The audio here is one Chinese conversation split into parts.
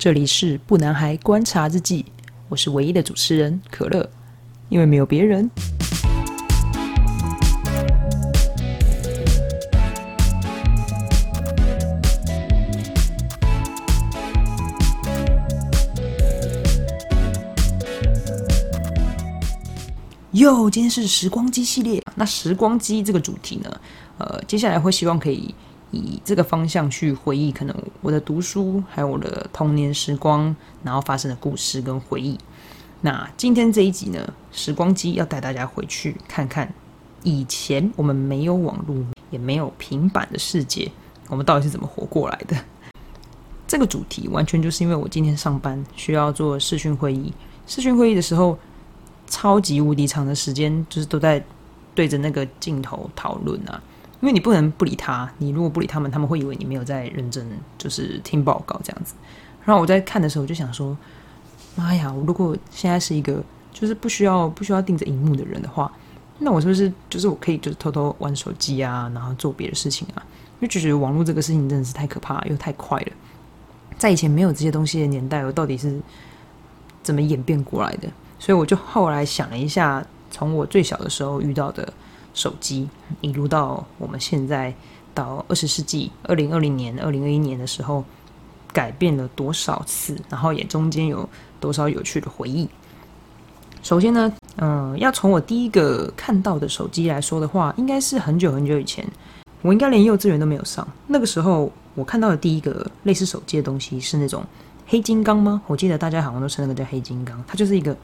这里是不男孩观察日记，我是唯一的主持人可乐，因为没有别人。哟，今天是时光机系列。那时光机这个主题呢？呃，接下来会希望可以以这个方向去回忆，可能我的读书，还有我的童年时光，然后发生的故事跟回忆。那今天这一集呢，时光机要带大家回去看看以前我们没有网络，也没有平板的世界，我们到底是怎么活过来的？这个主题完全就是因为我今天上班需要做视讯会议，视讯会议的时候。超级无敌长的时间，就是都在对着那个镜头讨论啊！因为你不能不理他，你如果不理他们，他们会以为你没有在认真，就是听报告这样子。然后我在看的时候，我就想说：妈呀！我如果现在是一个就是不需要不需要盯着荧幕的人的话，那我是不是就是我可以就是偷偷玩手机啊，然后做别的事情啊？因为就觉得网络这个事情真的是太可怕又太快了。在以前没有这些东西的年代，我到底是怎么演变过来的？所以我就后来想了一下，从我最小的时候遇到的手机，一路到我们现在到二十世纪二零二零年、二零二一年的时候，改变了多少次，然后也中间有多少有趣的回忆。首先呢，嗯，要从我第一个看到的手机来说的话，应该是很久很久以前，我应该连幼稚园都没有上。那个时候我看到的第一个类似手机的东西是那种黑金刚吗？我记得大家好像都称那个叫黑金刚，它就是一个。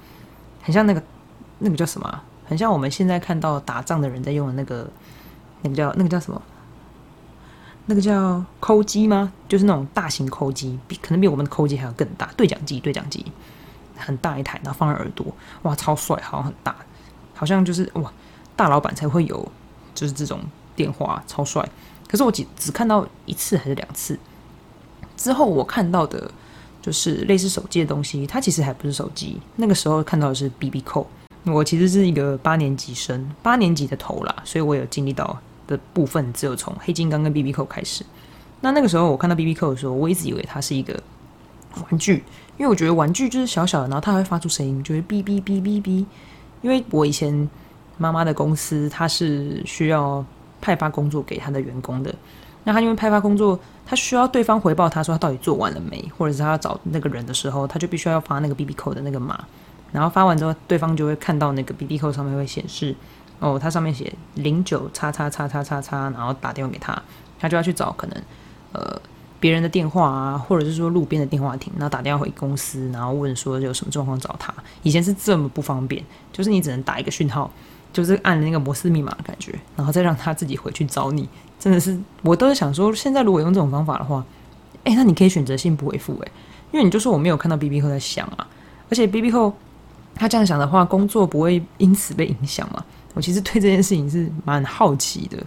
很像那个，那个叫什么？很像我们现在看到打仗的人在用的那个，那个叫那个叫什么？那个叫抠机吗？就是那种大型抠机，比可能比我们的抠机还要更大。对讲机，对讲机，很大一台，然后放在耳朵，哇，超帅，好像很大，好像就是哇，大老板才会有，就是这种电话，超帅。可是我只只看到一次还是两次，之后我看到的。就是类似手机的东西，它其实还不是手机。那个时候看到的是 B B 扣。我其实是一个八年级生，八年级的头啦，所以我有经历到的部分只有从黑金刚跟 B B 扣开始。那那个时候我看到 B B 扣的时候，我一直以为它是一个玩具，因为我觉得玩具就是小小的，然后它会发出声音，就是哔哔哔哔哔。因为我以前妈妈的公司，它是需要派发工作给他的员工的。那他因为派发工作，他需要对方回报他说他到底做完了没，或者是他要找那个人的时候，他就必须要发那个 B B 扣的那个码，然后发完之后，对方就会看到那个 B B 扣上面会显示，哦，它上面写零九叉叉叉叉叉叉，然后打电话给他，他就要去找可能呃别人的电话啊，或者是说路边的电话亭，然后打电话回公司，然后问说有什么状况找他。以前是这么不方便，就是你只能打一个讯号。就是按那个摩斯密码的感觉，然后再让他自己回去找你，真的是我都是想说，现在如果用这种方法的话，哎，那你可以选择性不回复，哎，因为你就说我没有看到 B B 后在响啊，而且 B B 后他这样想的话，工作不会因此被影响吗？我其实对这件事情是蛮好奇的，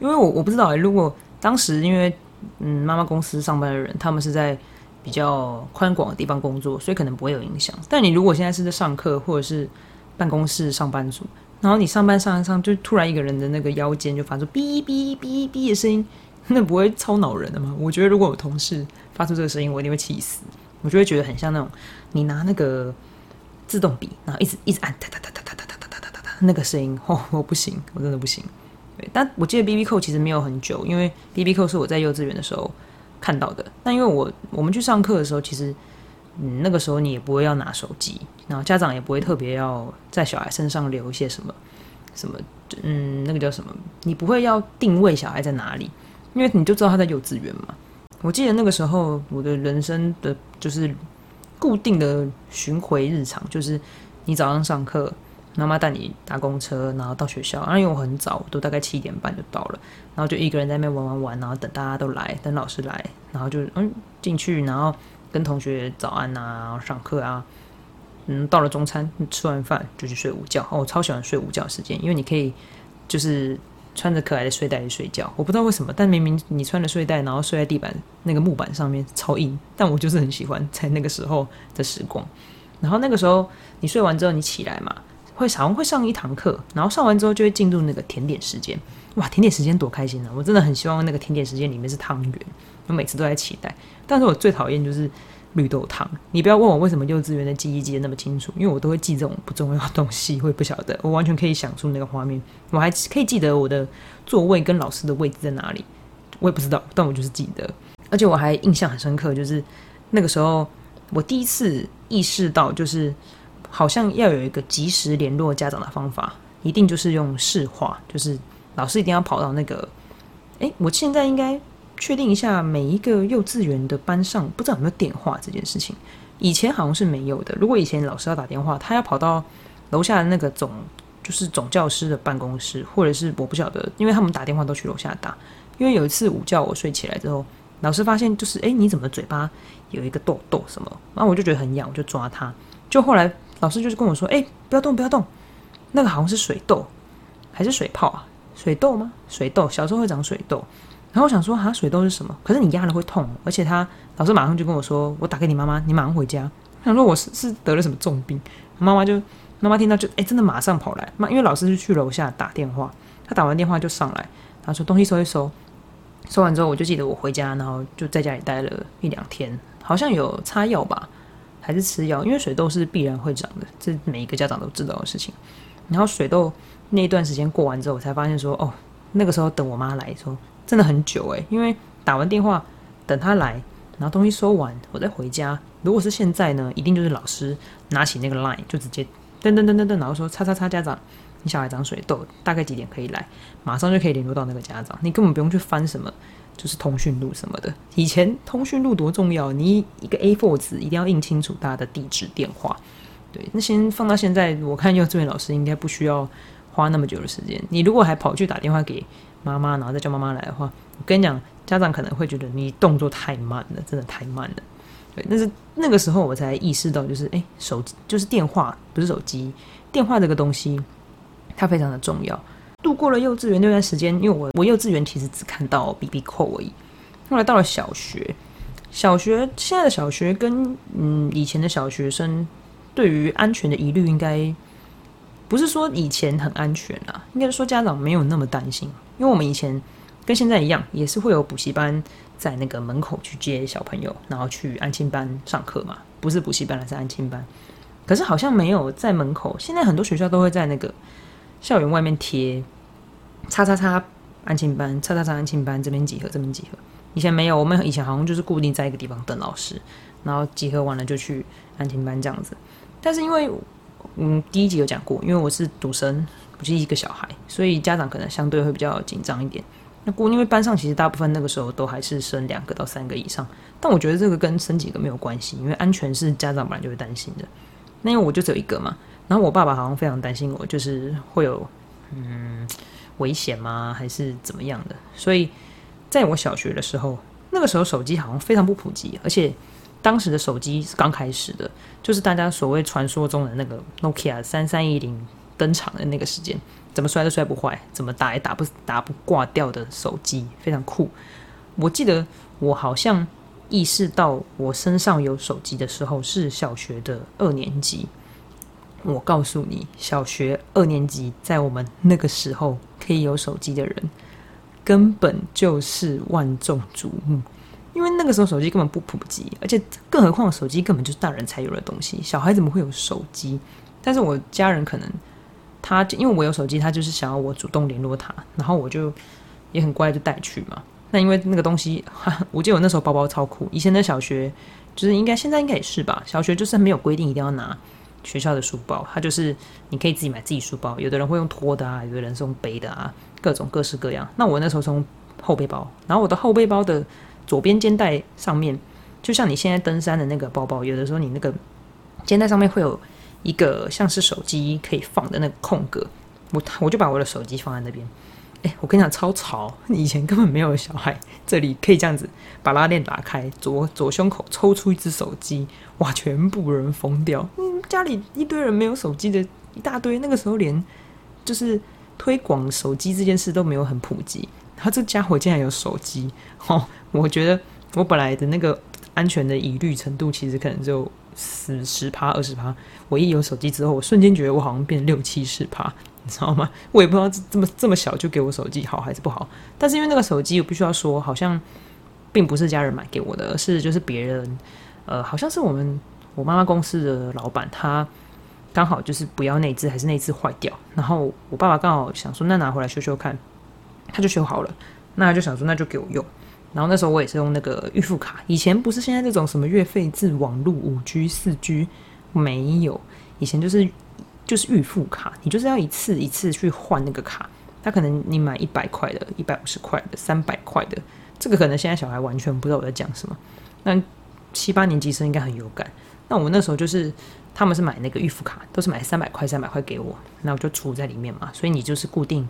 因为我我不知道，如果当时因为嗯妈妈公司上班的人，他们是在比较宽广的地方工作，所以可能不会有影响。但你如果现在是在上课或者是办公室上班族，然后你上班上一上，就突然一个人的那个腰间就发出哔哔哔哔的声音，那不会超恼人的吗？我觉得如果有同事发出这个声音，我一定会气死。我就会觉得很像那种你拿那个自动笔，然后一直一直按哒哒哒哒哒哒哒哒哒哒哒哒那个声音，哦，我不行，我真的不行。对，但我记得 B B 扣其实没有很久，因为 B B 扣是我在幼稚园的时候看到的。但因为我我们去上课的时候，其实。嗯，那个时候你也不会要拿手机，然后家长也不会特别要在小孩身上留一些什么什么，嗯，那个叫什么？你不会要定位小孩在哪里，因为你就知道他在幼稚园嘛。我记得那个时候我的人生的就是固定的巡回日常，就是你早上上课，妈妈带你搭公车，然后到学校，然后因为我很早，都大概七点半就到了，然后就一个人在那边玩玩玩，然后等大家都来，等老师来，然后就嗯进去，然后。跟同学早安啊，上课啊，嗯，到了中餐吃完饭就去睡午觉。我超喜欢睡午觉时间，因为你可以就是穿着可爱的睡袋去睡觉。我不知道为什么，但明明你穿着睡袋，然后睡在地板那个木板上面超硬，但我就是很喜欢在那个时候的时光。然后那个时候你睡完之后你起来嘛，会好像会上一堂课，然后上完之后就会进入那个甜点时间。哇，甜点时间多开心啊！我真的很希望那个甜点时间里面是汤圆。我每次都在期待，但是我最讨厌就是绿豆汤。你不要问我为什么幼稚园的记忆记得那么清楚，因为我都会记这种不重要的东西，我也不晓得，我完全可以想出那个画面，我还可以记得我的座位跟老师的位置在哪里，我也不知道，但我就是记得，而且我还印象很深刻，就是那个时候我第一次意识到，就是好像要有一个及时联络家长的方法，一定就是用视话，就是老师一定要跑到那个，诶，我现在应该。确定一下每一个幼稚园的班上，不知道有没有电话这件事情。以前好像是没有的。如果以前老师要打电话，他要跑到楼下的那个总，就是总教师的办公室，或者是我不晓得，因为他们打电话都去楼下打。因为有一次午觉我睡起来之后，老师发现就是哎你怎么嘴巴有一个痘痘什么，然后我就觉得很痒，我就抓他。就后来老师就是跟我说，哎不要动不要动，那个好像是水痘还是水泡啊？水痘吗？水痘小时候会长水痘。然后我想说，哈，水痘是什么？可是你压了会痛，而且他老师马上就跟我说，我打给你妈妈，你马上回家。想说我是是得了什么重病，妈妈就妈妈听到就哎，真的马上跑来，妈，因为老师是去楼下打电话，他打完电话就上来，他说东西收一收，收完之后我就记得我回家，然后就在家里待了一两天，好像有擦药吧，还是吃药，因为水痘是必然会长的，这每一个家长都知道的事情。然后水痘那一段时间过完之后，我才发现说，哦，那个时候等我妈来说。真的很久诶，因为打完电话等他来，然后东西收完，我再回家。如果是现在呢，一定就是老师拿起那个 line 就直接噔噔噔噔噔，然后说叉叉叉家长，你小孩长水痘，大概几点可以来？马上就可以联络到那个家长，你根本不用去翻什么，就是通讯录什么的。以前通讯录多重要，你一个 A4 纸一定要印清楚大家的地址电话。对，那先放到现在，我看幼稚园老师应该不需要花那么久的时间。你如果还跑去打电话给。妈妈，然后再叫妈妈来的话，我跟你讲，家长可能会觉得你动作太慢了，真的太慢了。对，但是那个时候我才意识到，就是哎，手机就是电话，不是手机，电话这个东西它非常的重要。度过了幼稚园那段时间，因为我我幼稚园其实只看到 B B 扣而已。后来到了小学，小学现在的小学跟嗯以前的小学生对于安全的疑虑，应该不是说以前很安全啊，应该是说家长没有那么担心。因为我们以前跟现在一样，也是会有补习班在那个门口去接小朋友，然后去安亲班上课嘛，不是补习班，而是安亲班。可是好像没有在门口。现在很多学校都会在那个校园外面贴“叉叉叉安亲班”“叉叉叉安亲班”这边集合，这边集合。以前没有，我们以前好像就是固定在一个地方等老师，然后集合完了就去安亲班这样子。但是因为嗯，第一集有讲过，因为我是独生。不是一个小孩，所以家长可能相对会比较紧张一点。那过因为班上其实大部分那个时候都还是生两个到三个以上，但我觉得这个跟生几个没有关系，因为安全是家长本来就会担心的。那因为我就只有一个嘛，然后我爸爸好像非常担心我，就是会有嗯危险吗，还是怎么样的？所以在我小学的时候，那个时候手机好像非常不普及，而且当时的手机是刚开始的，就是大家所谓传说中的那个 Nokia 三三一零。登场的那个时间，怎么摔都摔不坏，怎么打也打不打不挂掉的手机，非常酷。我记得我好像意识到我身上有手机的时候是小学的二年级。我告诉你，小学二年级在我们那个时候可以有手机的人，根本就是万众瞩目，因为那个时候手机根本不普及，而且更何况手机根本就是大人才有的东西，小孩怎么会有手机？但是我家人可能。他因为我有手机，他就是想要我主动联络他，然后我就也很乖，就带去嘛。那因为那个东西，我记得我那时候包包超酷。以前的小学就是应该现在应该也是吧，小学就是没有规定一定要拿学校的书包，他就是你可以自己买自己书包。有的人会用拖的啊，有的人是用背的啊，各种各式各样。那我那时候从后背包，然后我的后背包的左边肩带上面，就像你现在登山的那个包包，有的时候你那个肩带上面会有。一个像是手机可以放的那个空格，我我就把我的手机放在那边。哎，我跟你讲超潮，以前根本没有小孩，这里可以这样子把拉链打开，左左胸口抽出一只手机，哇，全部人疯掉。嗯，家里一堆人没有手机的一大堆，那个时候连就是推广手机这件事都没有很普及。然后这家伙竟然有手机，哦，我觉得我本来的那个安全的疑虑程度，其实可能就。十十趴二十趴，我一有手机之后，我瞬间觉得我好像变六七十趴，你知道吗？我也不知道这么这么小就给我手机好还是不好。但是因为那个手机，我必须要说，好像并不是家人买给我的，而是就是别人呃，好像是我们我妈妈公司的老板，他刚好就是不要内置，还是内置坏掉，然后我爸爸刚好想说，那拿回来修修看，他就修好了，那他就想说那就给我用。然后那时候我也是用那个预付卡，以前不是现在这种什么月费制网络五 G 四 G 没有，以前就是就是预付卡，你就是要一次一次去换那个卡，他可能你买一百块的、一百五十块的、三百块的，这个可能现在小孩完全不知道我在讲什么。那七八年级生应该很有感。那我那时候就是他们是买那个预付卡，都是买三百块三百块给我，那我就储在里面嘛。所以你就是固定，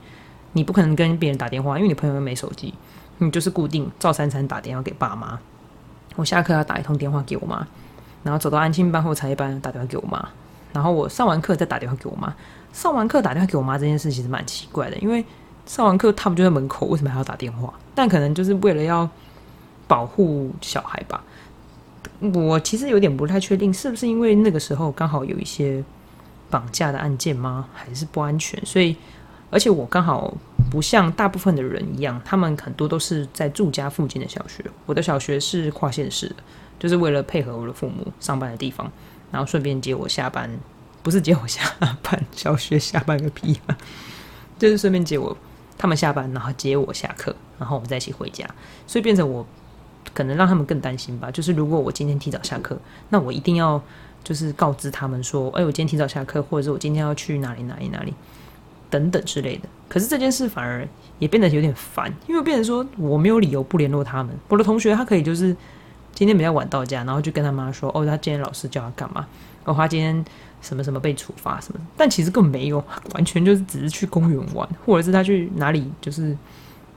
你不可能跟别人打电话，因为你朋友又没手机。你就是固定赵三餐打电话给爸妈，我下课要打一通电话给我妈，然后走到安庆班或才艺班打电话给我妈，然后我上完课再打电话给我妈。上完课打电话给我妈这件事其实蛮奇怪的，因为上完课他们就在门口，为什么还要打电话？但可能就是为了要保护小孩吧。我其实有点不太确定，是不是因为那个时候刚好有一些绑架的案件吗？还是不安全？所以。而且我刚好不像大部分的人一样，他们很多都是在住家附近的小学。我的小学是跨县市的，就是为了配合我的父母上班的地方，然后顺便接我下班。不是接我下班，小学下班个屁啊！就是顺便接我他们下班，然后接我下课，然后我们再一起回家。所以变成我可能让他们更担心吧。就是如果我今天提早下课，那我一定要就是告知他们说，哎，我今天提早下课，或者是我今天要去哪里哪里哪里。等等之类的，可是这件事反而也变得有点烦，因为变成说我没有理由不联络他们。我的同学他可以就是今天比较晚到家，然后就跟他妈说：“哦，他今天老师叫他干嘛？哦，他今天什么什么被处罚什么。”但其实根本没有，完全就是只是去公园玩，或者是他去哪里就是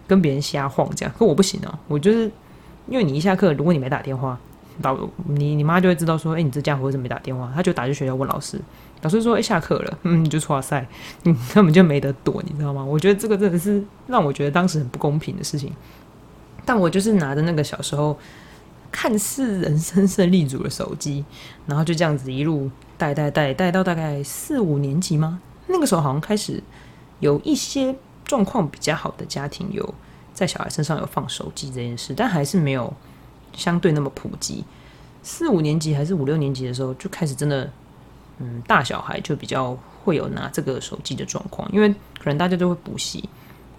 跟别人瞎晃这样。可我不行啊，我就是因为你一下课，如果你没打电话，打你你妈就会知道说：“哎，你这家伙为什么没打电话？”他就打去学校问老师。老师说：“哎，下课了，嗯，你就出赛，你根本就没得躲，你知道吗？我觉得这个真的是让我觉得当时很不公平的事情。但我就是拿着那个小时候看似人生胜利组的手机，然后就这样子一路带带带带到大概四五年级吗？那个时候好像开始有一些状况比较好的家庭有在小孩身上有放手机这件事，但还是没有相对那么普及。四五年级还是五六年级的时候就开始真的。”嗯，大小孩就比较会有拿这个手机的状况，因为可能大家都会补习，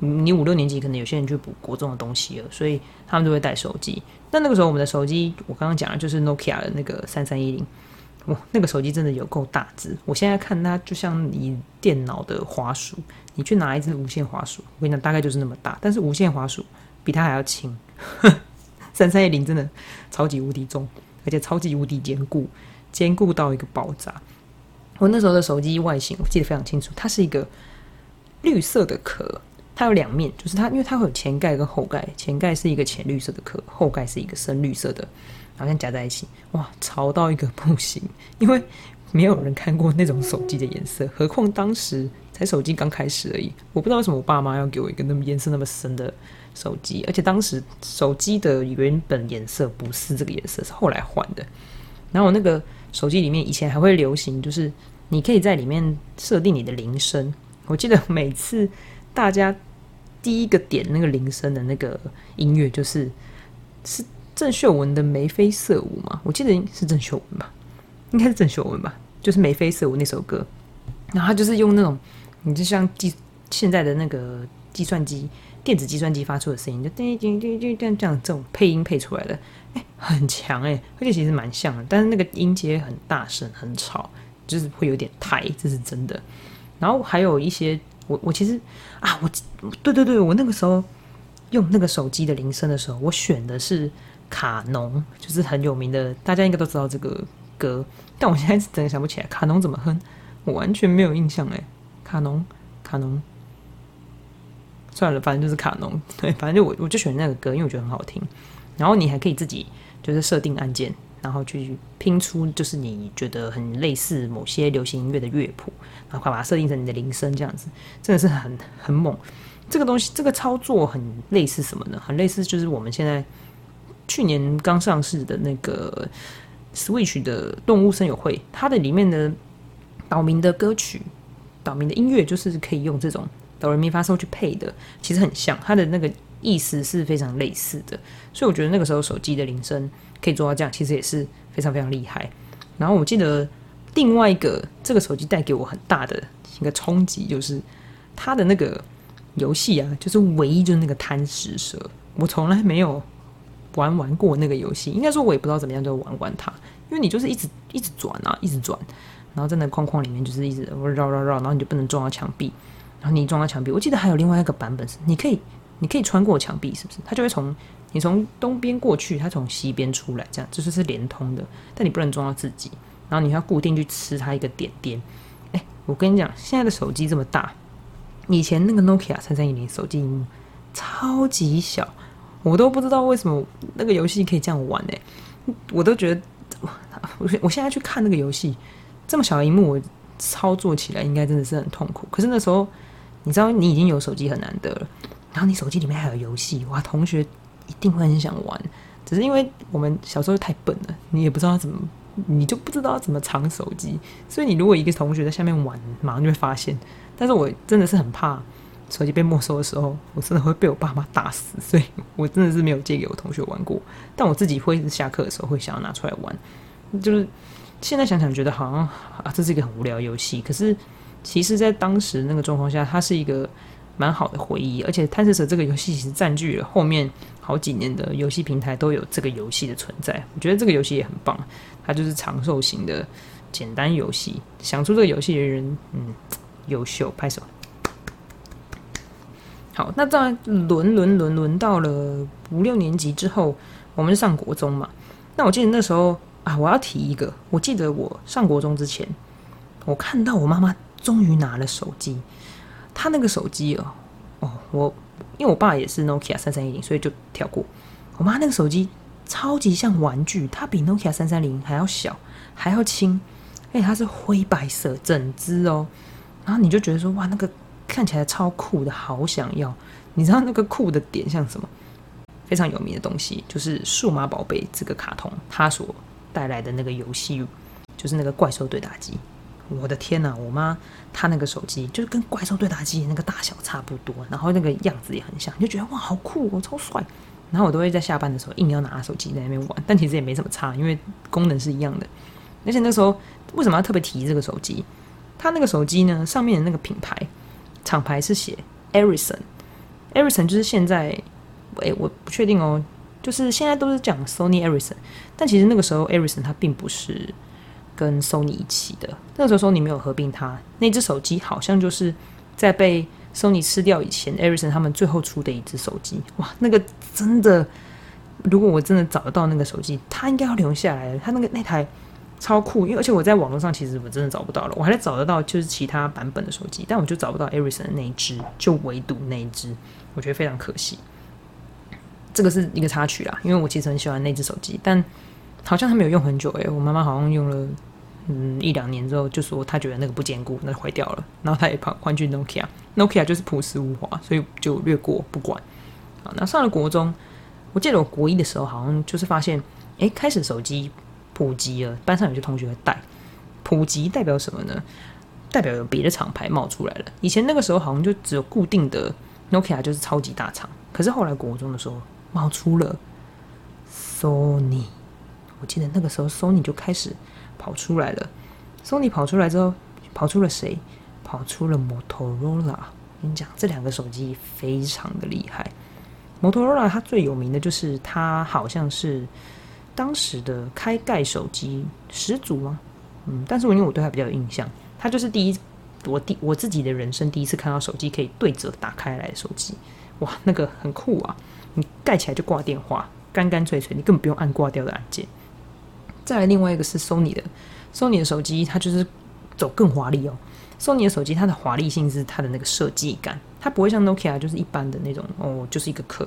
你五六年级可能有些人去补国中的东西了，所以他们都会带手机。但那个时候我们的手机，我刚刚讲的就是 Nokia 的那个三三一零，哇，那个手机真的有够大只，我现在看它就像你电脑的滑鼠，你去拿一只无线滑鼠，我跟你讲大概就是那么大，但是无线滑鼠比它还要轻，三三一零真的超级无敌重，而且超级无敌坚固，坚固到一个爆炸。我那时候的手机外形我记得非常清楚，它是一个绿色的壳，它有两面，就是它因为它会有前盖跟后盖，前盖是一个浅绿色的壳，后盖是一个深绿色的，好像夹在一起，哇，潮到一个不行，因为没有人看过那种手机的颜色，何况当时才手机刚开始而已，我不知道为什么我爸妈要给我一个那么颜色那么深的手机，而且当时手机的原本颜色不是这个颜色，是后来换的，然后我那个。手机里面以前还会流行，就是你可以在里面设定你的铃声。我记得每次大家第一个点那个铃声的那个音乐，就是是郑秀文的《眉飞色舞》嘛。我记得是郑秀文吧，应该是郑秀文吧，就是《眉飞色舞》那首歌。然后他就是用那种，你就像计现在的那个计算机。电子计算机发出的声音，就叮叮叮叮这样这样这种配音配出来的，哎，很强哎，而且其实蛮像的，但是那个音阶很大声很吵，就是会有点太，这是真的。然后还有一些，我我其实啊，我对对对，我那个时候用那个手机的铃声的时候，我选的是卡农，就是很有名的，大家应该都知道这个歌，但我现在真的想不起来卡农怎么哼，我完全没有印象哎，卡农卡农。算了，反正就是卡农，对，反正就我我就选那个歌，因为我觉得很好听。然后你还可以自己就是设定按键，然后去拼出就是你觉得很类似某些流行音乐的乐谱，然后把它设定成你的铃声，这样子真的是很很猛。这个东西这个操作很类似什么呢？很类似就是我们现在去年刚上市的那个 Switch 的动物声友会，它的里面的岛民的歌曲、岛民的音乐，就是可以用这种。哆来咪发嗦去配的，其实很像，它的那个意思是非常类似的，所以我觉得那个时候手机的铃声可以做到这样，其实也是非常非常厉害。然后我记得另外一个这个手机带给我很大的一个冲击，就是它的那个游戏啊，就是唯一就是那个贪食蛇，我从来没有玩玩过那个游戏。应该说，我也不知道怎么样就玩玩它，因为你就是一直一直转啊，一直转，然后在那框框里面就是一直绕绕绕，然后你就不能撞到墙壁。然后你撞到墙壁，我记得还有另外一个版本是，你可以你可以穿过墙壁，是不是？它就会从你从东边过去，它从西边出来，这样就是是连通的。但你不能撞到自己，然后你要固定去吃它一个点点。哎，我跟你讲，现在的手机这么大，以前那个 Nokia 三三一零手机屏幕超级小，我都不知道为什么那个游戏可以这样玩哎，我都觉得我我现在去看那个游戏，这么小的荧幕，我操作起来应该真的是很痛苦。可是那时候。你知道你已经有手机很难得了，然后你手机里面还有游戏，哇！同学一定会很想玩，只是因为我们小时候太笨了，你也不知道怎么，你就不知道怎么藏手机，所以你如果一个同学在下面玩，马上就会发现。但是我真的是很怕手机被没收的时候，我真的会被我爸妈打死，所以我真的是没有借给我同学玩过。但我自己会下课的时候会想要拿出来玩，就是现在想想觉得好像啊，这是一个很无聊的游戏，可是。其实，在当时那个状况下，它是一个蛮好的回忆，而且《贪食蛇》这个游戏其实占据了后面好几年的游戏平台都有这个游戏的存在。我觉得这个游戏也很棒，它就是长寿型的简单游戏。想出这个游戏的人，嗯，优秀，拍手。好，那在轮轮轮轮到了五六年级之后，我们上国中嘛。那我记得那时候啊，我要提一个，我记得我上国中之前，我看到我妈妈。终于拿了手机，她那个手机哦哦，我因为我爸也是 Nokia 三三一零，所以就跳过。我妈那个手机超级像玩具，它比 Nokia 三三零还要小，还要轻，而且它是灰白色整只哦。然后你就觉得说哇，那个看起来超酷的，好想要。你知道那个酷的点像什么？非常有名的东西，就是《数码宝贝》这个卡通，它所带来的那个游戏，就是那个怪兽对打机。我的天呐！我妈她那个手机就是跟怪兽对打机那个大小差不多，然后那个样子也很像，就觉得哇好酷哦，超帅。然后我都会在下班的时候硬要拿手机在那边玩，但其实也没什么差，因为功能是一样的。而且那时候为什么要特别提这个手机？它那个手机呢上面的那个品牌厂牌是写 Ericsson，Ericsson 就是现在诶，我不确定哦，就是现在都是讲 Sony Ericsson，但其实那个时候 Ericsson 它并不是。跟 Sony 一起的，那个时候 Sony 没有合并它，那只手机好像就是在被 Sony 吃掉以前，Ericsson 他们最后出的一只手机。哇，那个真的，如果我真的找得到那个手机，它应该要留下来。它那个那台超酷，因为而且我在网络上其实我真的找不到了，我还在找得到就是其他版本的手机，但我就找不到 Ericsson 的那一只，就唯独那一只，我觉得非常可惜。这个是一个插曲啦，因为我其实很喜欢那只手机，但。好像他没有用很久诶，我妈妈好像用了嗯一两年之后，就说她觉得那个不坚固，那坏掉了。然后她也跑换去 Nokia，Nokia 就是朴实无华，所以就略过不管。好，那上了国中，我记得我国一的时候，好像就是发现，哎，开始手机普及了，班上有些同学会带。普及代表什么呢？代表有别的厂牌冒出来了。以前那个时候好像就只有固定的 Nokia，就是超级大厂。可是后来国中的时候，冒出了 Sony。我记得那个时候，Sony 就开始跑出来了。Sony 跑出来之后，跑出了谁？跑出了 Motorola。我跟你讲，这两个手机非常的厉害。Motorola 它最有名的就是它好像是当时的开盖手机始祖吗？嗯，但是我因为我对它比较有印象，它就是第一我第我自己的人生第一次看到手机可以对折打开来的手机。哇，那个很酷啊！你盖起来就挂电话，干干脆脆，你根本不用按挂掉的按键。再来另外一个是 Sony 的，Sony 的手机它就是走更华丽哦。Sony 的手机它的华丽性是它的那个设计感，它不会像 Nokia 就是一般的那种哦，就是一个壳，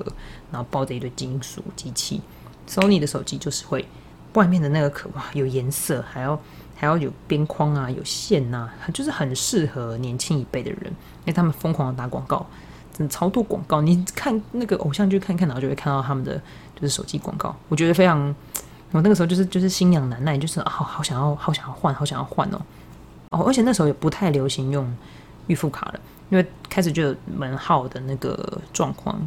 然后包着一堆金属机器。Sony 的手机就是会外面的那个壳哇有颜色，还要还要有边框啊，有线呐，就是很适合年轻一辈的人，因为他们疯狂的打广告，真超多广告。你看那个偶像剧看看，然后就会看到他们的就是手机广告，我觉得非常。我那个时候就是就是心痒难耐，就是好好想要好想要换，好想要换哦哦，而且那时候也不太流行用预付卡了，因为开始就有门号的那个状况，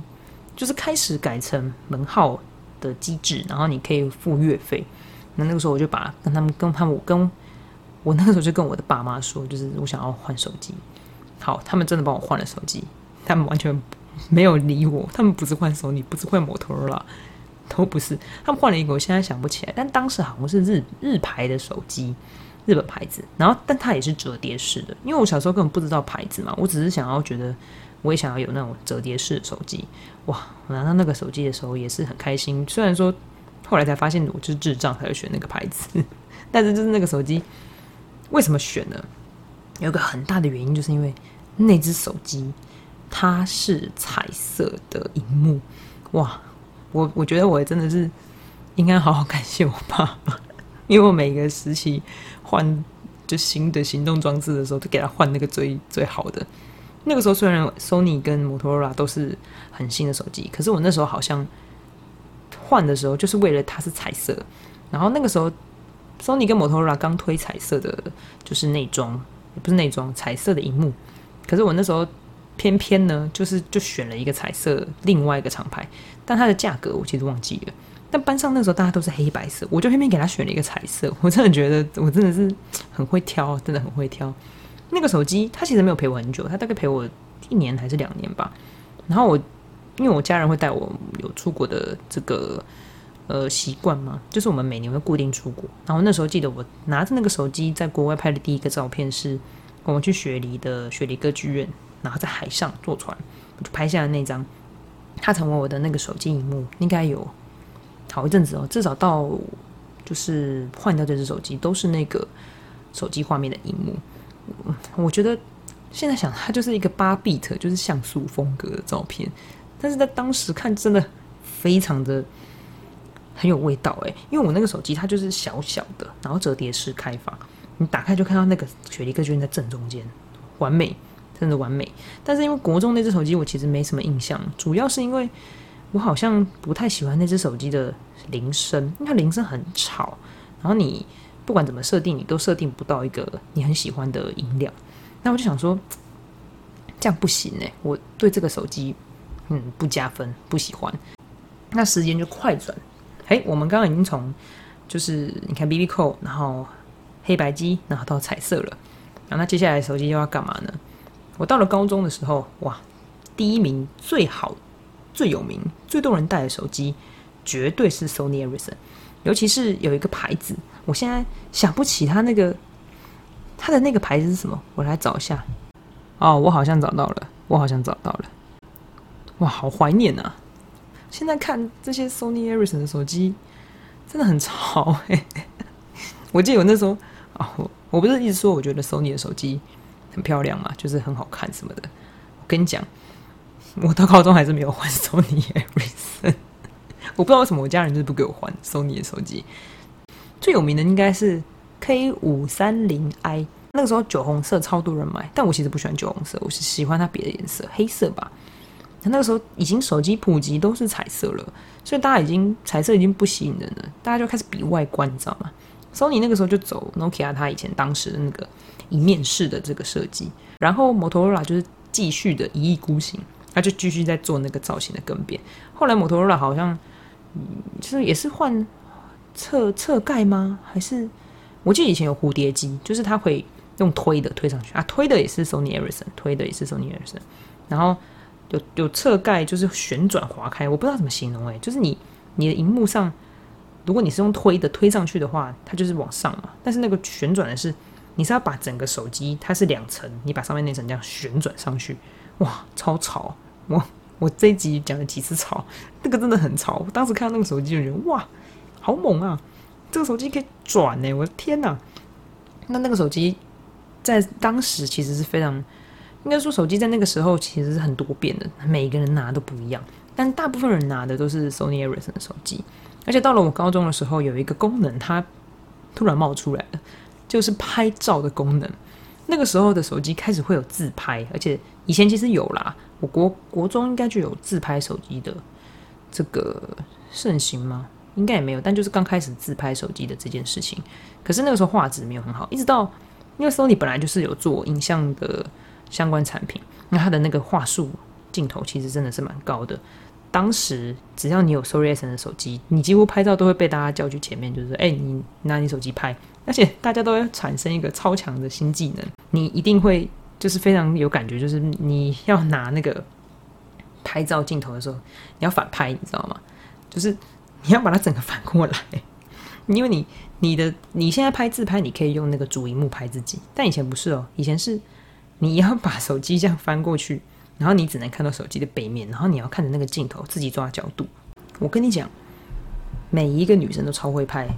就是开始改成门号的机制，然后你可以付月费，那那个时候我就把跟他们跟他们我跟我那个时候就跟我的爸妈说，就是我想要换手机。好，他们真的帮我换了手机，他们完全没有理我。他们不是换索尼，不是换摩托罗拉，都不是。他们换了一个，我现在想不起来。但当时好像是日日牌的手机，日本牌子。然后，但它也是折叠式的。因为我小时候根本不知道牌子嘛，我只是想要觉得我也想要有那种折叠式的手机。哇，我拿到那个手机的时候也是很开心。虽然说后来才发现我就是智障才会选那个牌子，但是就是那个手机为什么选呢？有个很大的原因，就是因为那只手机它是彩色的荧幕，哇！我我觉得我真的是应该好好感谢我爸妈，因为我每个时期换就新的行动装置的时候，都给他换那个最最好的。那个时候虽然 Sony 跟 Motorola 都是很新的手机，可是我那时候好像换的时候就是为了它是彩色，然后那个时候 Sony 跟 Motorola 刚推彩色的，就是内装也。不是内装彩色的荧幕，可是我那时候偏偏呢，就是就选了一个彩色另外一个厂牌，但它的价格我其实忘记了。但班上那时候大家都是黑白色，我就偏偏给他选了一个彩色。我真的觉得我真的是很会挑，真的很会挑。那个手机它其实没有陪我很久，它大概陪我一年还是两年吧。然后我因为我家人会带我有出国的这个。呃，习惯嘛，就是我们每年会固定出国。然后那时候记得我拿着那个手机在国外拍的第一个照片是我们去雪梨的雪梨歌剧院，然后在海上坐船，我就拍下了那张。它成为我的那个手机荧幕，应该有好一阵子哦，至少到就是换掉这只手机都是那个手机画面的荧幕。我觉得现在想，它就是一个八 bit，就是像素风格的照片，但是在当时看真的非常的。很有味道诶，因为我那个手机它就是小小的，然后折叠式开发，你打开就看到那个雪梨歌剧院在正中间，完美，真的完美。但是因为国中那只手机我其实没什么印象，主要是因为我好像不太喜欢那只手机的铃声，因为它铃声很吵，然后你不管怎么设定，你都设定不到一个你很喜欢的音量。那我就想说，这样不行诶，我对这个手机嗯不加分，不喜欢。那时间就快转。哎，我们刚刚已经从就是你看 B B 扣，然后黑白机，然后到彩色了。然后那接下来手机又要干嘛呢？我到了高中的时候，哇，第一名最好、最有名、最多人带的手机，绝对是 Sony Ericsson。尤其是有一个牌子，我现在想不起它那个它的那个牌子是什么，我来找一下。哦，我好像找到了，我好像找到了。哇，好怀念啊！现在看这些 Sony Ericsson 的手机，真的很潮哎！我记得我那时候啊，我我不是一直说我觉得 Sony 的手机很漂亮嘛，就是很好看什么的。我跟你讲，我到高中还是没有换 Sony Ericsson。我不知道为什么我家人就是不给我换 Sony 的手机。最有名的应该是 K 五三零 I，那个时候酒红色超多人买，但我其实不喜欢酒红色，我是喜欢它别的颜色，黑色吧。那个时候已经手机普及都是彩色了，所以大家已经彩色已经不吸引人了，大家就开始比外观，你知道吗？Sony 那个时候就走 Nokia 它以前当时的那个一面式的这个设计，然后 Motorola 就是继续的一意孤行，他就继续在做那个造型的更变。后来 Motorola 好像嗯，就是也是换侧侧盖吗？还是我记得以前有蝴蝶机，就是它会用推的推上去啊，推的也是 Sony Ericsson，推的也是 Sony Ericsson，然后。有有侧盖，就是旋转滑开，我不知道怎么形容哎，就是你你的荧幕上，如果你是用推的推上去的话，它就是往上嘛。但是那个旋转的是，你是要把整个手机它是两层，你把上面那层这样旋转上去，哇，超潮！我我这一集讲了几次潮，那个真的很潮。当时看到那个手机就觉得哇，好猛啊！这个手机可以转呢，我的天哪！那那个手机在当时其实是非常。应该说，手机在那个时候其实是很多变的，每一个人拿都不一样。但大部分人拿的都是 Sony Ericsson 的手机。而且到了我高中的时候，有一个功能它突然冒出来了，就是拍照的功能。那个时候的手机开始会有自拍，而且以前其实有啦，我国国中应该就有自拍手机的这个盛行吗？应该也没有，但就是刚开始自拍手机的这件事情。可是那个时候画质没有很好，一直到因为 Sony 本来就是有做影像的。相关产品，那它的那个画素镜头其实真的是蛮高的，当时只要你有 Sorry S 的手机，你几乎拍照都会被大家叫去前面，就是说哎，你拿你手机拍，而且大家都会产生一个超强的新技能，你一定会就是非常有感觉，就是你要拿那个拍照镜头的时候，你要反拍，你知道吗？就是你要把它整个反过来，因为你你的你现在拍自拍，你可以用那个主荧幕拍自己，但以前不是哦，以前是你要把手机这样翻过去。然后你只能看到手机的背面，然后你要看着那个镜头自己抓角度。我跟你讲，每一个女生都超会拍。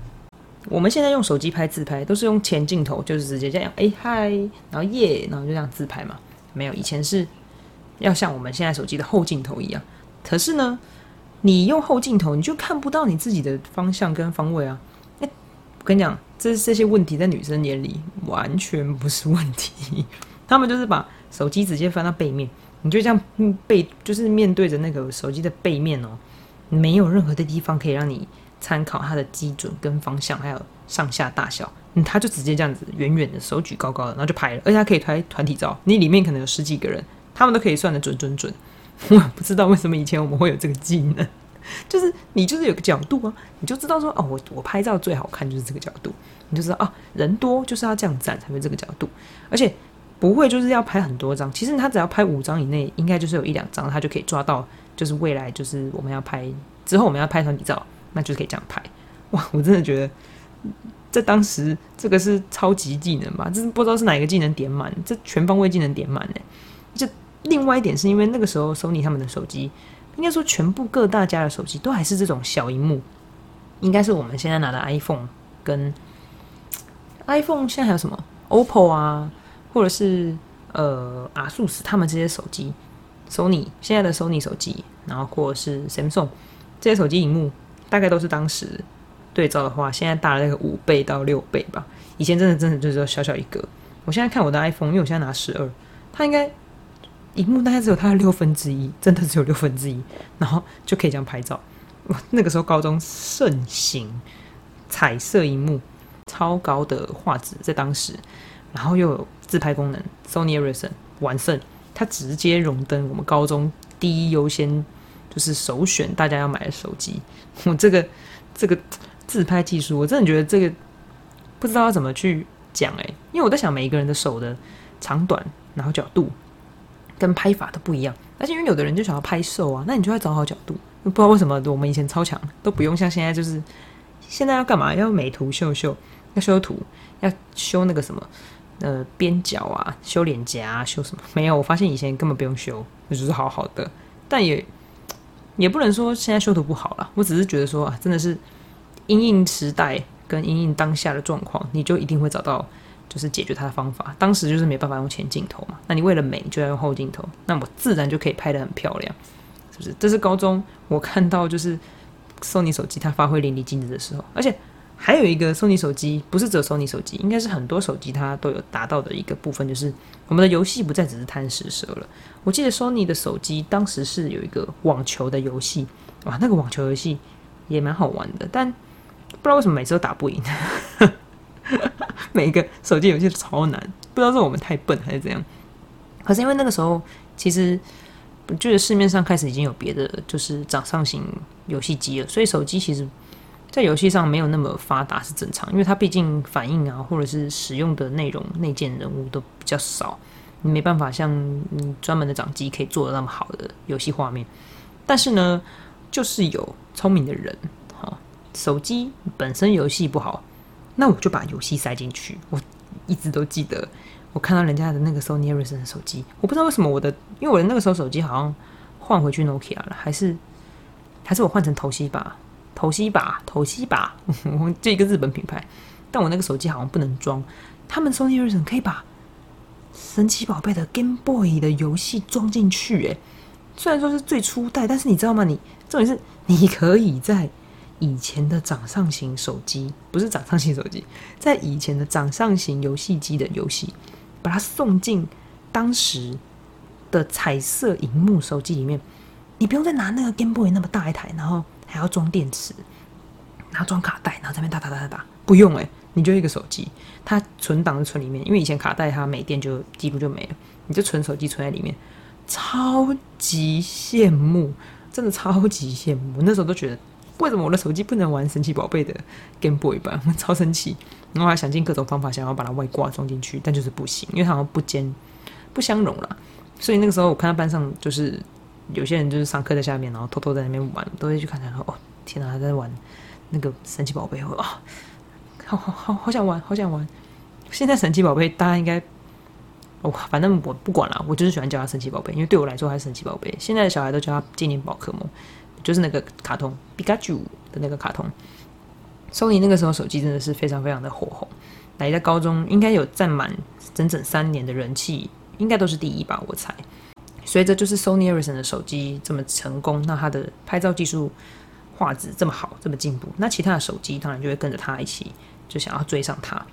我们现在用手机拍自拍，都是用前镜头，就是直接这样，哎嗨，然后耶，然后就这样自拍嘛。没有，以前是要像我们现在手机的后镜头一样。可是呢，你用后镜头，你就看不到你自己的方向跟方位啊。哎，我跟你讲，这这些问题在女生眼里完全不是问题，他们就是把手机直接翻到背面。你就这样背，就是面对着那个手机的背面哦，没有任何的地方可以让你参考它的基准跟方向，还有上下大小。嗯，他就直接这样子远远的手举高高的，然后就拍了，而且他可以拍团体照。你里面可能有十几个人，他们都可以算的准准准。我不知道为什么以前我们会有这个技能，就是你就是有个角度啊，你就知道说哦，我我拍照最好看就是这个角度，你就知道啊，人多就是要这样站才会这个角度，而且。不会，就是要拍很多张。其实他只要拍五张以内，应该就是有一两张，他就可以抓到。就是未来，就是我们要拍之后，我们要拍团体照，那就是可以这样拍。哇，我真的觉得在当时这个是超级技能吧？这不知道是哪个技能点满，这全方位技能点满呢。就另外一点是因为那个时候，Sony 他们的手机，应该说全部各大家的手机都还是这种小荧幕，应该是我们现在拿的 iPhone 跟 iPhone 现在还有什么 OPPO 啊？或者是呃阿素斯他们这些手机，Sony 现在的 Sony 手机，然后或者是 Samsung 这些手机荧幕，大概都是当时对照的话，现在大了那个五倍到六倍吧。以前真的真的就是小小一个。我现在看我的 iPhone，因为我现在拿十二，它应该荧幕大概只有它的六分之一，真的只有六分之一，然后就可以这样拍照。那个时候高中盛行彩色荧幕，超高的画质，在当时。然后又有自拍功能，Sony Ericsson 完胜，它直接荣登我们高中第一优先，就是首选大家要买的手机。我这个这个自拍技术，我真的觉得这个不知道要怎么去讲诶，因为我在想每一个人的手的长短，然后角度跟拍法都不一样，而且因为有的人就想要拍瘦啊，那你就要找好角度。不知道为什么我们以前超强，都不用像现在就是现在要干嘛？要美图秀秀，要修图，要修那个什么。呃，边角啊，修脸颊，修什么？没有，我发现以前根本不用修，就是好好的。但也也不能说现在修图不好了，我只是觉得说啊，真的是因应时代跟因应当下的状况，你就一定会找到就是解决它的方法。当时就是没办法用前镜头嘛，那你为了美就要用后镜头，那我自然就可以拍得很漂亮，是不是？这是高中我看到就是索尼手机它发挥淋漓尽致的时候，而且。还有一个 Sony 手机，不是只有 Sony 手机，应该是很多手机它都有达到的一个部分，就是我们的游戏不再只是贪食蛇了。我记得 Sony 的手机当时是有一个网球的游戏，哇，那个网球游戏也蛮好玩的，但不知道为什么每次都打不赢。每一个手机游戏超难，不知道是我们太笨还是怎样。可是因为那个时候，其实我觉得市面上开始已经有别的就是掌上型游戏机了，所以手机其实。在游戏上没有那么发达是正常，因为它毕竟反应啊，或者是使用的内容、内建人物都比较少，你没办法像你专门的掌机可以做的那么好的游戏画面。但是呢，就是有聪明的人，哈，手机本身游戏不好，那我就把游戏塞进去。我一直都记得，我看到人家的那个 Sony Ericsson 的手机，我不知道为什么我的，因为我的那个时候手机好像换回去 Nokia 了，还是还是我换成头西吧。头西吧，头西吧，这一个日本品牌，但我那个手机好像不能装。他们 Sony Ericsson 可以把神奇宝贝的 Game Boy 的游戏装进去，诶，虽然说是最初代，但是你知道吗？你重点是你可以在以前的掌上型手机，不是掌上型手机，在以前的掌上型游戏机的游戏，把它送进当时的彩色荧幕手机里面，你不用再拿那个 Game Boy 那么大一台，然后。还要装电池，然后装卡带，然后这边打打打打打，不用哎，你就一个手机，它存档存里面，因为以前卡带它没电就记录就没了，你就存手机存在里面，超级羡慕。真的超级羡慕。那时候都觉得，为什么我的手机不能玩神奇宝贝的 Game Boy 版？我 超生气。然后还想尽各种方法想要把它外挂装进去，但就是不行，因为它好像不兼不相容了。所以那个时候我看到班上就是有些人就是上课在下面，然后偷偷在那边玩，都会去看他说：“哦，天哪，他在玩那个神奇宝贝！”哦，好好好好想玩，好想玩。现在神奇宝贝大家应该，哦，反正我不管了，我就是喜欢叫他神奇宝贝，因为对我来说还是神奇宝贝。现在的小孩都叫他精灵宝可梦，就是那个卡通皮卡丘的那个卡通。Sony 那个时候手机真的是非常非常的火红，来在高中应该有占满整整三年的人气，应该都是第一吧，我猜。随着就是 Sony Ericsson 的手机这么成功，那它的拍照技术画质这么好，这么进步，那其他的手机当然就会跟着它一起，就想要追上它。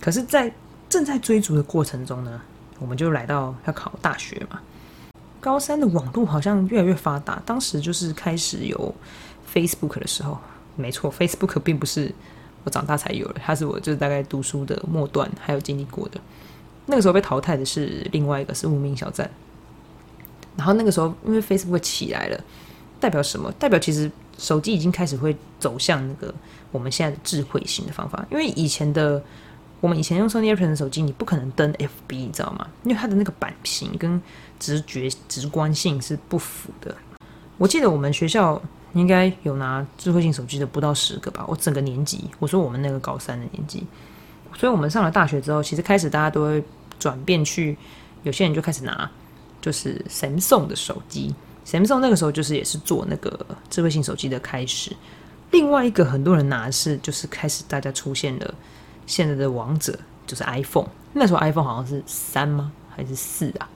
可是，在正在追逐的过程中呢，我们就来到要考大学嘛。高三的网络好像越来越发达，当时就是开始有 Facebook 的时候。没错，Facebook 并不是我长大才有的，它是我就是大概读书的末段还有经历过的。那个时候被淘汰的是另外一个是无名小站。然后那个时候因为 Facebook 起来了，代表什么？代表其实手机已经开始会走向那个我们现在的智慧型的方法，因为以前的。我们以前用 Sony Ericsson 的手机，你不可能登 FB，你知道吗？因为它的那个版型跟直觉直观性是不符的。我记得我们学校应该有拿智慧型手机的不到十个吧。我整个年级，我说我们那个高三的年级，所以我们上了大学之后，其实开始大家都会转变去，有些人就开始拿就是 Samsung 的手机。Samsung 那个时候就是也是做那个智慧型手机的开始。另外一个很多人拿的是，就是开始大家出现了。现在的王者就是 iPhone，那时候 iPhone 好像是三吗？还是四啊？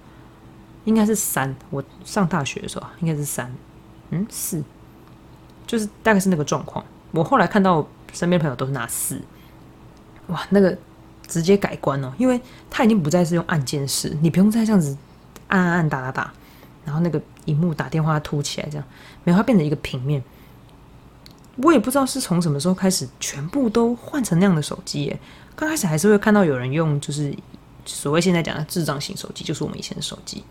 应该是三。我上大学的时候应该是三，嗯，四，就是大概是那个状况。我后来看到身边朋友都是拿四，哇，那个直接改观哦，因为它已经不再是用按键式，你不用再这样子按按按打打打，然后那个荧幕打电话凸起来这样，没有，它变成一个平面。我也不知道是从什么时候开始，全部都换成那样的手机耶。刚开始还是会看到有人用，就是所谓现在讲的智障型手机，就是我们以前的手机。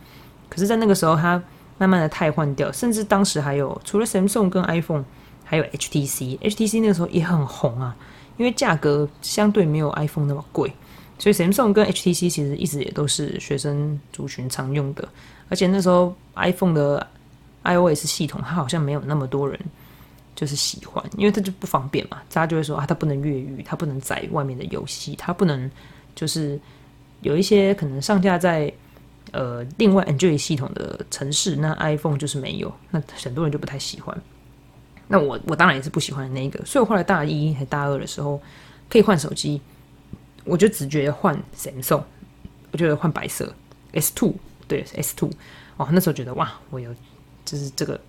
可是，在那个时候，它慢慢的汰换掉，甚至当时还有除了 Samsung 跟 iPhone，还有 HTC，HTC 那个时候也很红啊，因为价格相对没有 iPhone 那么贵，所以 Samsung 跟 HTC 其实一直也都是学生族群常用的。而且那时候 iPhone 的 iOS 系统，它好像没有那么多人。就是喜欢，因为它就不方便嘛，大家就会说啊，它不能越狱，它不能载外面的游戏，它不能就是有一些可能上架在呃另外 Android 系统的城市，那 iPhone 就是没有，那很多人就不太喜欢。那我我当然也是不喜欢那个，所以我后来大一还大二的时候可以换手机，我就直觉得换 Samsung，我觉得换白色 S two 对 S two 哦，那时候觉得哇，我有就是这个。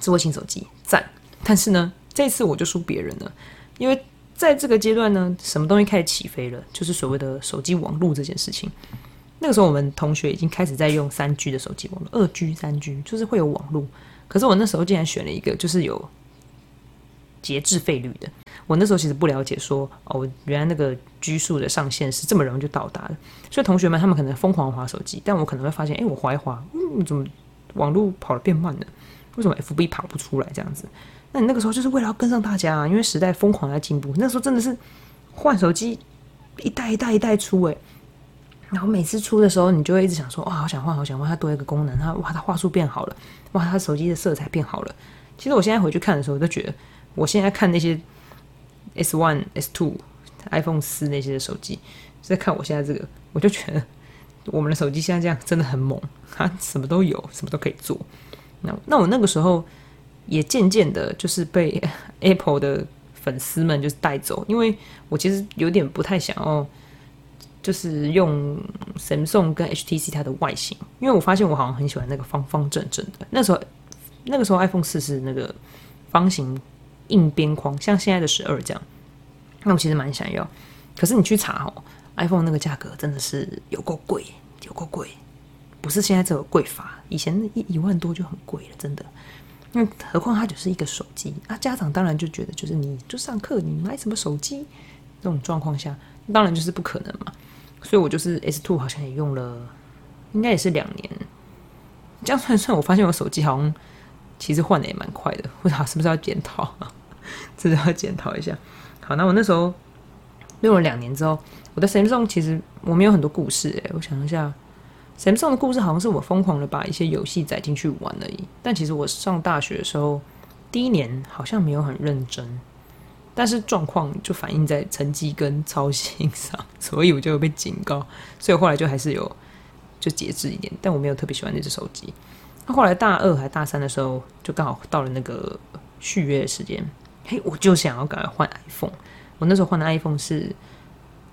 智慧型手机赞，但是呢，这次我就输别人了，因为在这个阶段呢，什么东西开始起飞了，就是所谓的手机网络这件事情。那个时候，我们同学已经开始在用三 G 的手机网络，二 G、三 G，就是会有网络。可是我那时候竟然选了一个，就是有节制费率的。我那时候其实不了解，说哦，原来那个拘束的上限是这么容易就到达的。所以同学们他们可能疯狂划手机，但我可能会发现，哎，我划一划，嗯，怎么网络跑的变慢了？为什么 FB 跑不出来这样子？那你那个时候就是为了要跟上大家啊，因为时代疯狂在进步。那时候真的是换手机一代一代一代出诶。然后每次出的时候，你就会一直想说哇，好想换，好想换，它多一个功能，它哇，它画术变好了，哇，它手机的色彩变好了。其实我现在回去看的时候，我就觉得，我现在看那些 S One、S Two、iPhone 四那些手机，再看我现在这个，我就觉得我们的手机现在这样真的很猛，它什么都有，什么都可以做。那那我那个时候也渐渐的，就是被 Apple 的粉丝们就是带走，因为我其实有点不太想要，就是用 Samsung 跟 HTC 它的外形，因为我发现我好像很喜欢那个方方正正的。那时候那个时候 iPhone 四是那个方形硬边框，像现在的十二这样。那我其实蛮想要，可是你去查哦，iPhone 那个价格真的是有够贵，有够贵。不是现在这个贵法，以前一一万多就很贵了，真的。那何况它只是一个手机啊，家长当然就觉得，就是你就上课，你买什么手机？这种状况下，当然就是不可能嘛。所以我就是 S two 好像也用了，应该也是两年。这样算算，我发现我手机好像其实换的也蛮快的，不知道是不是要检讨，的要检讨一下。好，那我那时候用了两年之后，我的 Samsung 其实我没有很多故事诶，我想一下，Samsung 的故事好像是我疯狂的把一些游戏载进去玩而已。但其实我上大学的时候，第一年好像没有很认真，但是状况就反映在成绩跟操心上，所以我就被警告，所以后来就还是有就节制一点。但我没有特别喜欢那只手机。那后来大二还大三的时候，就刚好到了那个续约的时间，嘿，我就想要赶快换 iPhone。我那时候换的 iPhone 是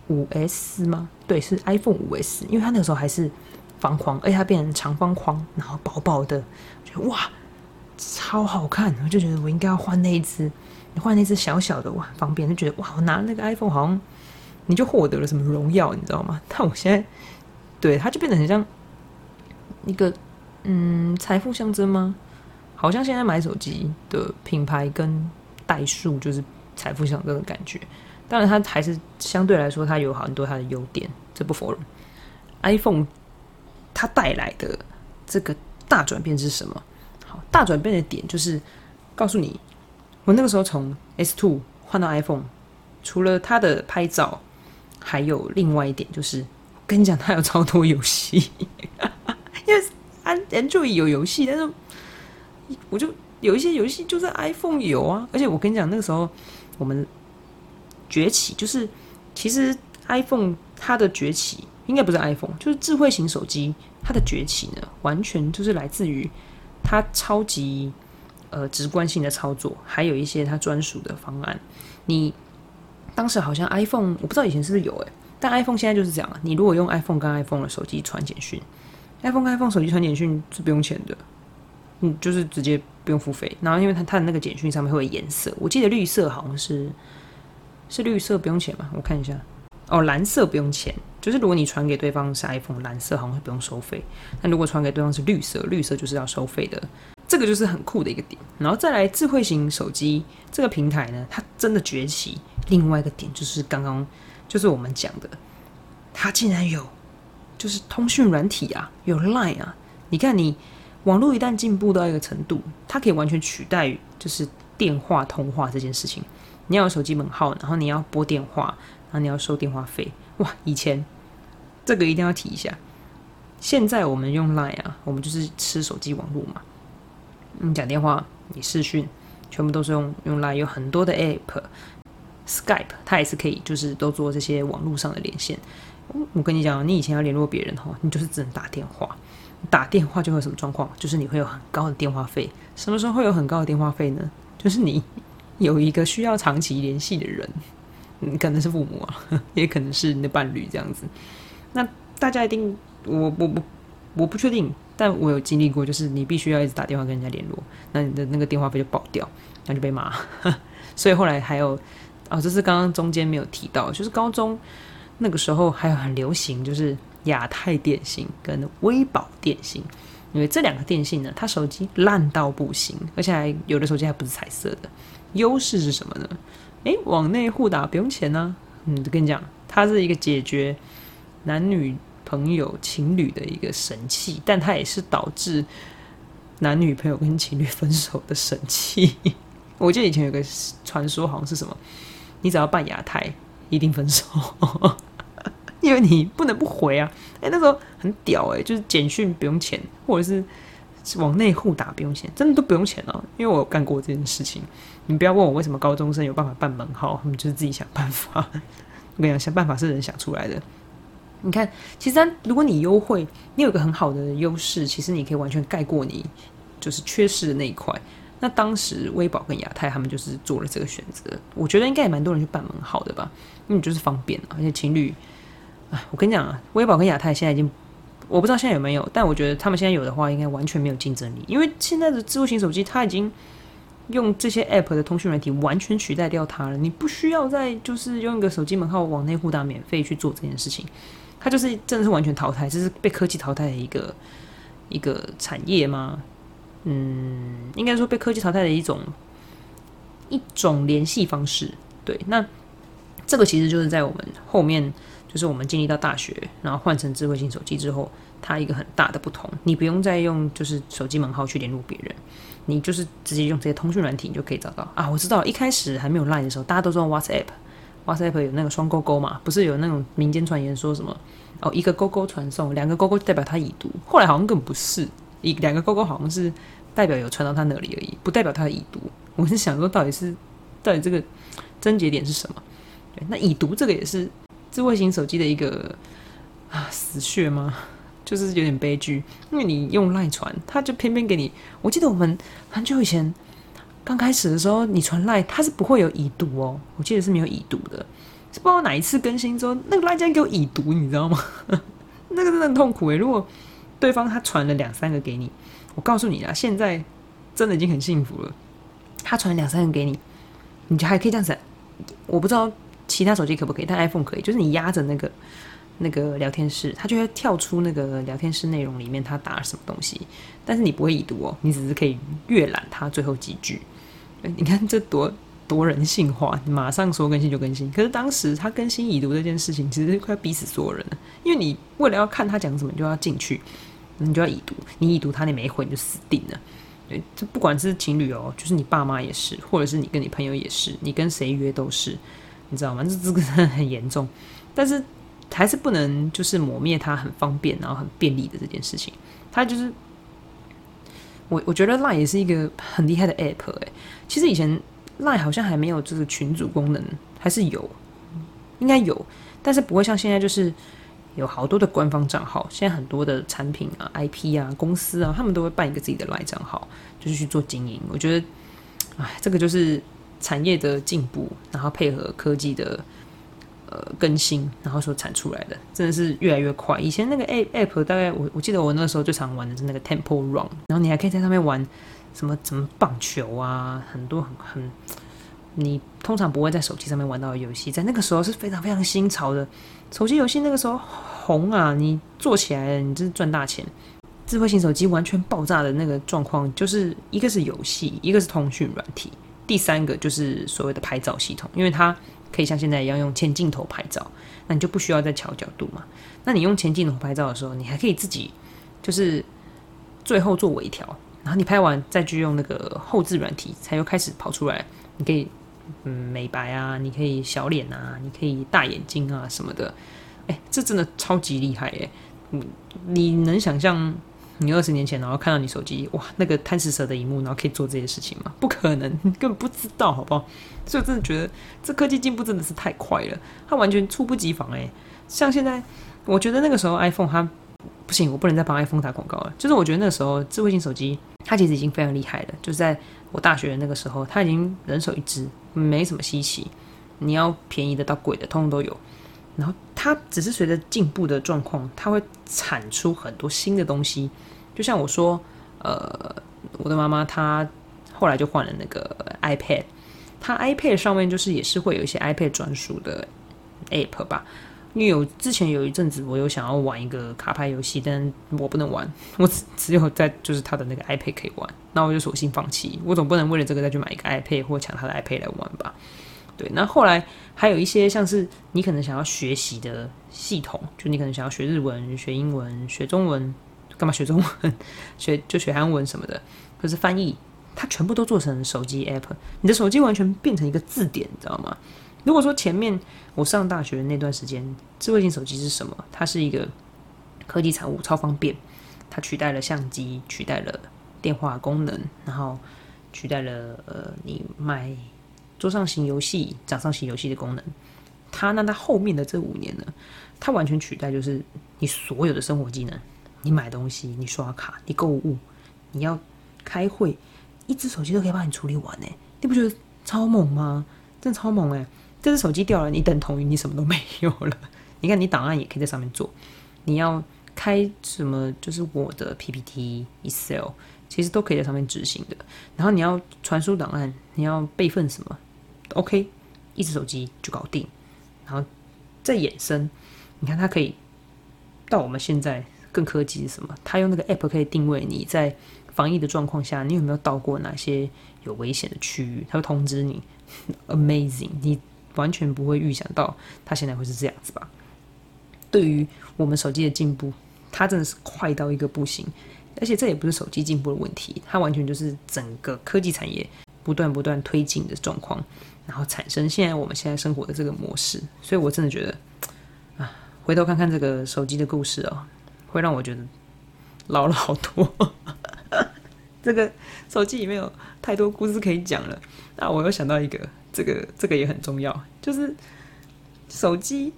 五 S 吗？对，是 iPhone 五 S，因为它那个时候还是方框，而且它变成长方框，然后薄薄的，觉得哇，超好看！我就觉得我应该要换那一只，换那只小小的哇，方便，就觉得哇，我拿那个 iPhone 好像你就获得了什么荣耀，你知道吗？但我现在对它就变得很像一个。嗯，财富象征吗？好像现在买手机的品牌跟代数就是财富象征的感觉。当然，它还是相对来说，它有很多它的优点，这不否认。iPhone 它带来的这个大转变是什么？好，大转变的点就是告诉你，我那个时候从 S Two 换到 iPhone，除了它的拍照，还有另外一点就是，跟你讲，它有超多游戏，因为。安 Android 有游戏，但是我就有一些游戏就在 iPhone 有啊。而且我跟你讲，那个时候我们崛起，就是其实 iPhone 它的崛起应该不是 iPhone，就是智慧型手机它的崛起呢，完全就是来自于它超级呃直观性的操作，还有一些它专属的方案。你当时好像 iPhone，我不知道以前是不是有诶，但 iPhone 现在就是这样。你如果用 iPhone 跟 iPhone 的手机传简讯。iPhone 跟 iPhone 手机传简讯是不用钱的，就是直接不用付费。然后因为它它的那个简讯上面会有颜色，我记得绿色好像是是绿色不用钱嘛，我看一下。哦，蓝色不用钱，就是如果你传给对方是 iPhone，蓝色好像不用收费。但如果传给对方是绿色，绿色就是要收费的。这个就是很酷的一个点。然后再来智慧型手机这个平台呢，它真的崛起。另外一个点就是刚刚就是我们讲的，它竟然有。就是通讯软体啊，有 Line 啊。你看，你网络一旦进步到一个程度，它可以完全取代就是电话通话这件事情。你要有手机门号，然后你要拨电话，然后你要收电话费。哇，以前这个一定要提一下。现在我们用 Line 啊，我们就是吃手机网络嘛。你讲电话，你视讯，全部都是用用 Line，有很多的 App，Skype 它也是可以，就是都做这些网络上的连线。我跟你讲，你以前要联络别人哈，你就是只能打电话。打电话就会有什么状况？就是你会有很高的电话费。什么时候会有很高的电话费呢？就是你有一个需要长期联系的人，嗯，可能是父母啊，也可能是你的伴侣这样子。那大家一定，我我不我不确定，但我有经历过，就是你必须要一直打电话跟人家联络，那你的那个电话费就爆掉，那就被骂。所以后来还有哦，这是刚刚中间没有提到，就是高中。那个时候还有很流行，就是亚太电信跟微宝电信，因为这两个电信呢，它手机烂到不行，而且还有的手机还不是彩色的。优势是什么呢？诶，往内互打不用钱呢。嗯，跟你讲，它是一个解决男女朋友情侣的一个神器，但它也是导致男女朋友跟情侣分手的神器。我记得以前有个传说，好像是什么，你只要办亚太。一定分手，因为你不能不回啊！哎，那时候很屌哎，就是简讯不用钱，或者是往内互打不用钱，真的都不用钱哦。因为我干过这件事情。你不要问我为什么高中生有办法办门号，他们就是自己想办法。我跟你讲，想办法是人想出来的。你看，其实如果你优惠，你有一个很好的优势，其实你可以完全盖过你就是缺失的那一块。那当时微宝跟亚太他们就是做了这个选择，我觉得应该也蛮多人去办门号的吧，因为就是方便而且情侣，我跟你讲啊，微宝跟亚太现在已经，我不知道现在有没有，但我觉得他们现在有的话，应该完全没有竞争力，因为现在的智慧型手机它已经用这些 app 的通讯软体完全取代掉它了，你不需要再就是用一个手机门号往内互打免费去做这件事情，它就是真的是完全淘汰，这是被科技淘汰的一个一个产业吗？嗯，应该说被科技淘汰的一种一种联系方式。对，那这个其实就是在我们后面，就是我们经历到大学，然后换成智慧型手机之后，它一个很大的不同，你不用再用就是手机门号去联络别人，你就是直接用这些通讯软体，你就可以找到啊。我知道一开始还没有 Line 的时候，大家都用 WhatsApp，WhatsApp 有那个双勾勾嘛，不是有那种民间传言说什么哦，一个勾勾传送，两个勾勾代表它已读，后来好像根本不是，一两个勾勾好像是代表有传到他那里而已，不代表它已读。我是想说，到底是到底这个症结点是什么？对，那已读这个也是智慧型手机的一个啊死穴吗？就是有点悲剧，因为你用赖传，他就偏偏给你。我记得我们很久以前刚开始的时候，你传赖，它是不会有已读哦。我记得是没有已读的，是不知道哪一次更新之后，那个赖竟然给我已读，你知道吗？那个真的很痛苦诶。如果对方他传了两三个给你，我告诉你啊，现在真的已经很幸福了。他传两三个给你，你就还可以这样子。我不知道其他手机可不可以，但 iPhone 可以，就是你压着那个。那个聊天室，它就会跳出那个聊天室内容里面，他打了什么东西，但是你不会已读哦，你只是可以阅览它最后几句。你看这多多人性化，马上说更新就更新。可是当时他更新已读这件事情，其实快要逼死所有人了，因为你为了要看他讲什么，你就要进去，你就要已读，你已读他，你没回你就死定了。对，这不管是情侣哦，就是你爸妈也是，或者是你跟你朋友也是，你跟谁约都是，你知道吗？这这个很严重，但是。还是不能就是抹灭它很方便然后很便利的这件事情。它就是我我觉得 Line 也是一个很厉害的 App 哎。其实以前 Line 好像还没有这个群组功能，还是有，应该有，但是不会像现在就是有好多的官方账号。现在很多的产品啊、IP 啊、公司啊，他们都会办一个自己的 Line 账号，就是去做经营。我觉得，哎，这个就是产业的进步，然后配合科技的。呃，更新然后所产出来的真的是越来越快。以前那个 A App 大概我我记得我那时候最常玩的是那个 Temple Run，然后你还可以在上面玩什么什么棒球啊，很多很很你通常不会在手机上面玩到的游戏，在那个时候是非常非常新潮的手机游戏。那个时候红啊，你做起来你真是赚大钱。智慧型手机完全爆炸的那个状况，就是一个是游戏，一个是通讯软体，第三个就是所谓的拍照系统，因为它。可以像现在一样用前镜头拍照，那你就不需要再调角度嘛？那你用前镜头拍照的时候，你还可以自己就是最后做微调，然后你拍完再去用那个后置软体，才又开始跑出来。你可以嗯美白啊，你可以小脸啊，你可以大眼睛啊什么的。哎，这真的超级厉害哎！你，你能想象？你二十年前，然后看到你手机，哇，那个贪食蛇的荧幕，然后可以做这些事情吗？不可能，你根本不知道，好不好？所以我真的觉得这科技进步真的是太快了，它完全猝不及防哎。像现在，我觉得那个时候 iPhone 它不行，我不能再帮 iPhone 打广告了。就是我觉得那个时候智慧型手机它其实已经非常厉害了，就是在我大学的那个时候，它已经人手一只，没什么稀奇。你要便宜的到贵的，通通都有。然后它只是随着进步的状况，它会产出很多新的东西。就像我说，呃，我的妈妈她后来就换了那个 iPad，她 iPad 上面就是也是会有一些 iPad 专属的 App 吧。因为有之前有一阵子我有想要玩一个卡牌游戏，但我不能玩，我只只有在就是他的那个 iPad 可以玩，那我就索性放弃。我总不能为了这个再去买一个 iPad 或抢他的 iPad 来玩吧。对，那后来还有一些像是你可能想要学习的系统，就你可能想要学日文、学英文、学中文，干嘛学中文？学就学韩文什么的，可是翻译，它全部都做成手机 app，你的手机完全变成一个字典，你知道吗？如果说前面我上大学那段时间，智慧型手机是什么？它是一个科技产物，超方便，它取代了相机，取代了电话功能，然后取代了呃，你买。桌上型游戏、掌上型游戏的功能，它那它后面的这五年呢，它完全取代就是你所有的生活技能。你买东西，你刷卡，你购物，你要开会，一只手机都可以帮你处理完呢。你不觉得超猛吗？真的超猛哎！这只手机掉了，你等同于你什么都没有了。你看，你档案也可以在上面做。你要开什么？就是我的 PPT、Excel，其实都可以在上面执行的。然后你要传输档案，你要备份什么？OK，一只手机就搞定，然后再衍生，你看它可以到我们现在更科技是什么？它用那个 App 可以定位你在防疫的状况下，你有没有到过哪些有危险的区域？它会通知你，Amazing！你完全不会预想到它现在会是这样子吧？对于我们手机的进步，它真的是快到一个不行。而且这也不是手机进步的问题，它完全就是整个科技产业不断不断推进的状况，然后产生现在我们现在生活的这个模式。所以我真的觉得，啊，回头看看这个手机的故事哦，会让我觉得老了好多。这个手机里面有太多故事可以讲了。那我又想到一个，这个这个也很重要，就是手机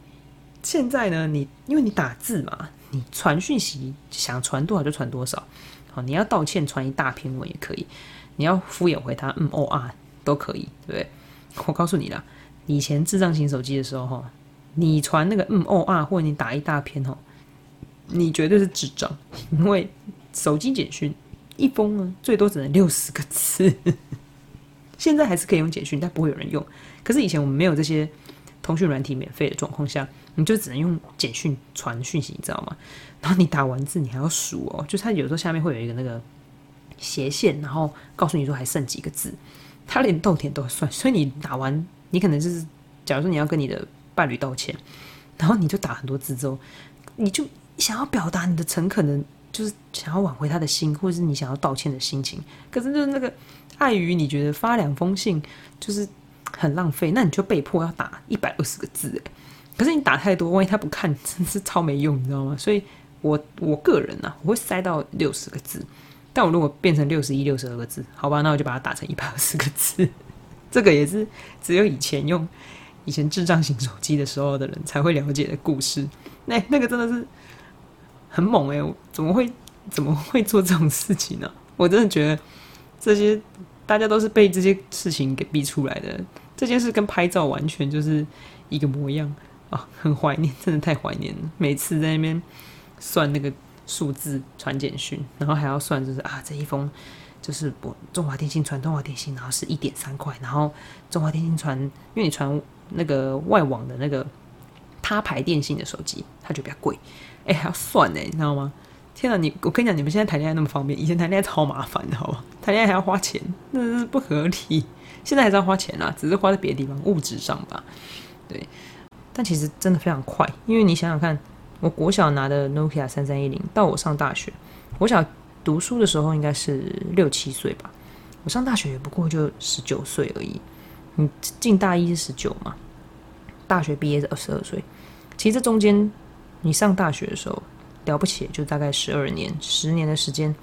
现在呢，你因为你打字嘛。你传讯息想传多少就传多少，好，你要道歉传一大篇文也可以，你要敷衍回他，嗯哦啊都可以，对不对？我告诉你啦，以前智障型手机的时候哈，你传那个嗯哦啊，或者你打一大篇哦，你绝对是智障，因为手机简讯一封呢最多只能六十个字，现在还是可以用简讯，但不会有人用。可是以前我们没有这些通讯软体免费的状况下。你就只能用简讯传讯息，你知道吗？然后你打完字，你还要数哦，就是它有时候下面会有一个那个斜线，然后告诉你说还剩几个字，他连逗点都算。所以你打完，你可能就是，假如说你要跟你的伴侣道歉，然后你就打很多字之后，你就想要表达你的诚恳的，就是想要挽回他的心，或者是你想要道歉的心情。可是就是那个碍于你觉得发两封信就是很浪费，那你就被迫要打一百二十个字，哎。可是你打太多，万一他不看，真是超没用，你知道吗？所以，我我个人呢，我会塞到六十个字。但我如果变成六十一、六十二个字，好吧，那我就把它打成一百二十个字。这个也是只有以前用以前智障型手机的时候的人才会了解的故事。那那个真的是很猛哎！怎么会怎么会做这种事情呢？我真的觉得这些大家都是被这些事情给逼出来的。这件事跟拍照完全就是一个模样。啊，很怀念，真的太怀念了。每次在那边算那个数字传简讯，然后还要算，就是啊，这一封就是我中华电信传中华电信，然后是一点三块，然后中华电信传，因为你传那个外网的那个他牌电信的手机，它就比较贵，哎，还要算呢，你知道吗？天啊，你我跟你讲，你们现在谈恋爱那么方便，以前谈恋爱超麻烦的，好吧？谈恋爱还要花钱，那是不合理。现在还是要花钱啦，只是花在别的地方，物质上吧，对。但其实真的非常快，因为你想想看，我国小拿的 Nokia 三三一零，到我上大学，我小读书的时候应该是六七岁吧，我上大学也不过就十九岁而已。你进大一是十九嘛，大学毕业是二十二岁，其实这中间你上大学的时候了不起，就大概十二年、十年的时间，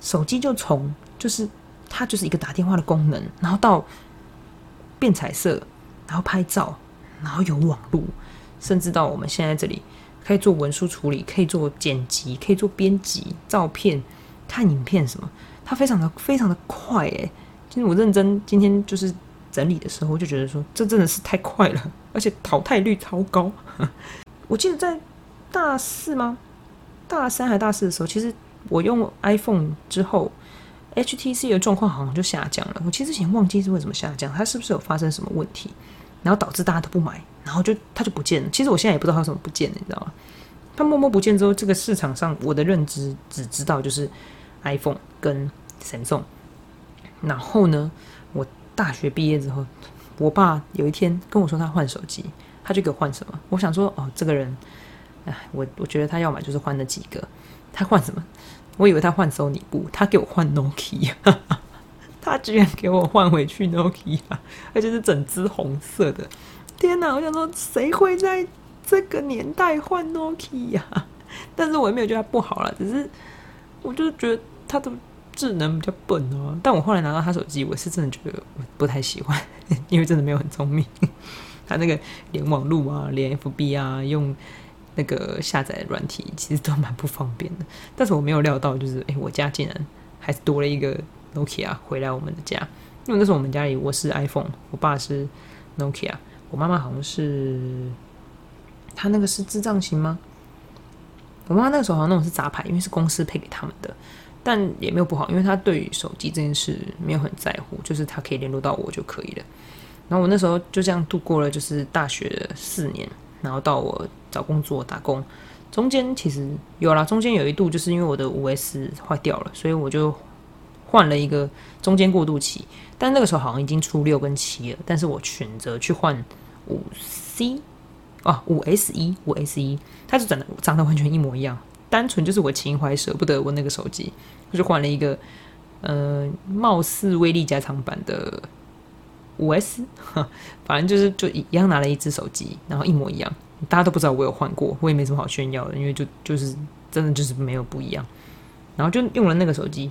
手机就从就是它就是一个打电话的功能，然后到变彩色，然后拍照。然后有网络，甚至到我们现在这里可以做文书处理，可以做剪辑，可以做编辑，照片、看影片什么，它非常的非常的快诶。其实我认真今天就是整理的时候，就觉得说这真的是太快了，而且淘汰率超高。我记得在大四吗？大三还大四的时候，其实我用 iPhone 之后，HTC 的状况好像就下降了。我其实已经忘记是为什么下降，它是不是有发生什么问题？然后导致大家都不买，然后就他就不见了。其实我现在也不知道他为什么不见了，你知道吗？他默默不见之后，这个市场上我的认知只知道就是 iPhone 跟 Samsung。然后呢，我大学毕业之后，我爸有一天跟我说他换手机，他就给我换什么？我想说哦，这个人，哎，我我觉得他要买就是换那几个，他换什么？我以为他换 Sony，他给我换 Nokia。他居然给我换回去 Nokia，而且是整只红色的。天哪！我想说，谁会在这个年代换 Nokia？但是我也没有觉得它不好了，只是我就觉得它的智能比较笨哦。但我后来拿到他手机，我是真的觉得不太喜欢，因为真的没有很聪明。他那个连网路啊，连 FB 啊，用那个下载软体，其实都蛮不方便的。但是我没有料到，就是哎，我家竟然还是多了一个。Nokia 回来我们的家，因为那时候我们家里我是 iPhone，我爸是 Nokia，我妈妈好像是，她那个是智障型吗？我妈妈那个时候好像那种是杂牌，因为是公司配给他们的，但也没有不好，因为她对手机这件事没有很在乎，就是她可以联络到我就可以了。然后我那时候就这样度过了，就是大学四年，然后到我找工作打工，中间其实有啦，中间有一度就是因为我的五 S 坏掉了，所以我就。换了一个中间过渡期，但那个时候好像已经出六跟七了。但是我选择去换五 C，啊，五 S 一，五 S 一，它就长得长得完全一模一样，单纯就是我情怀舍不得我那个手机，我就换了一个，呃，貌似威力加长版的五 S，反正就是就一样拿了一只手机，然后一模一样，大家都不知道我有换过，我也没什么好炫耀的，因为就就是真的就是没有不一样，然后就用了那个手机，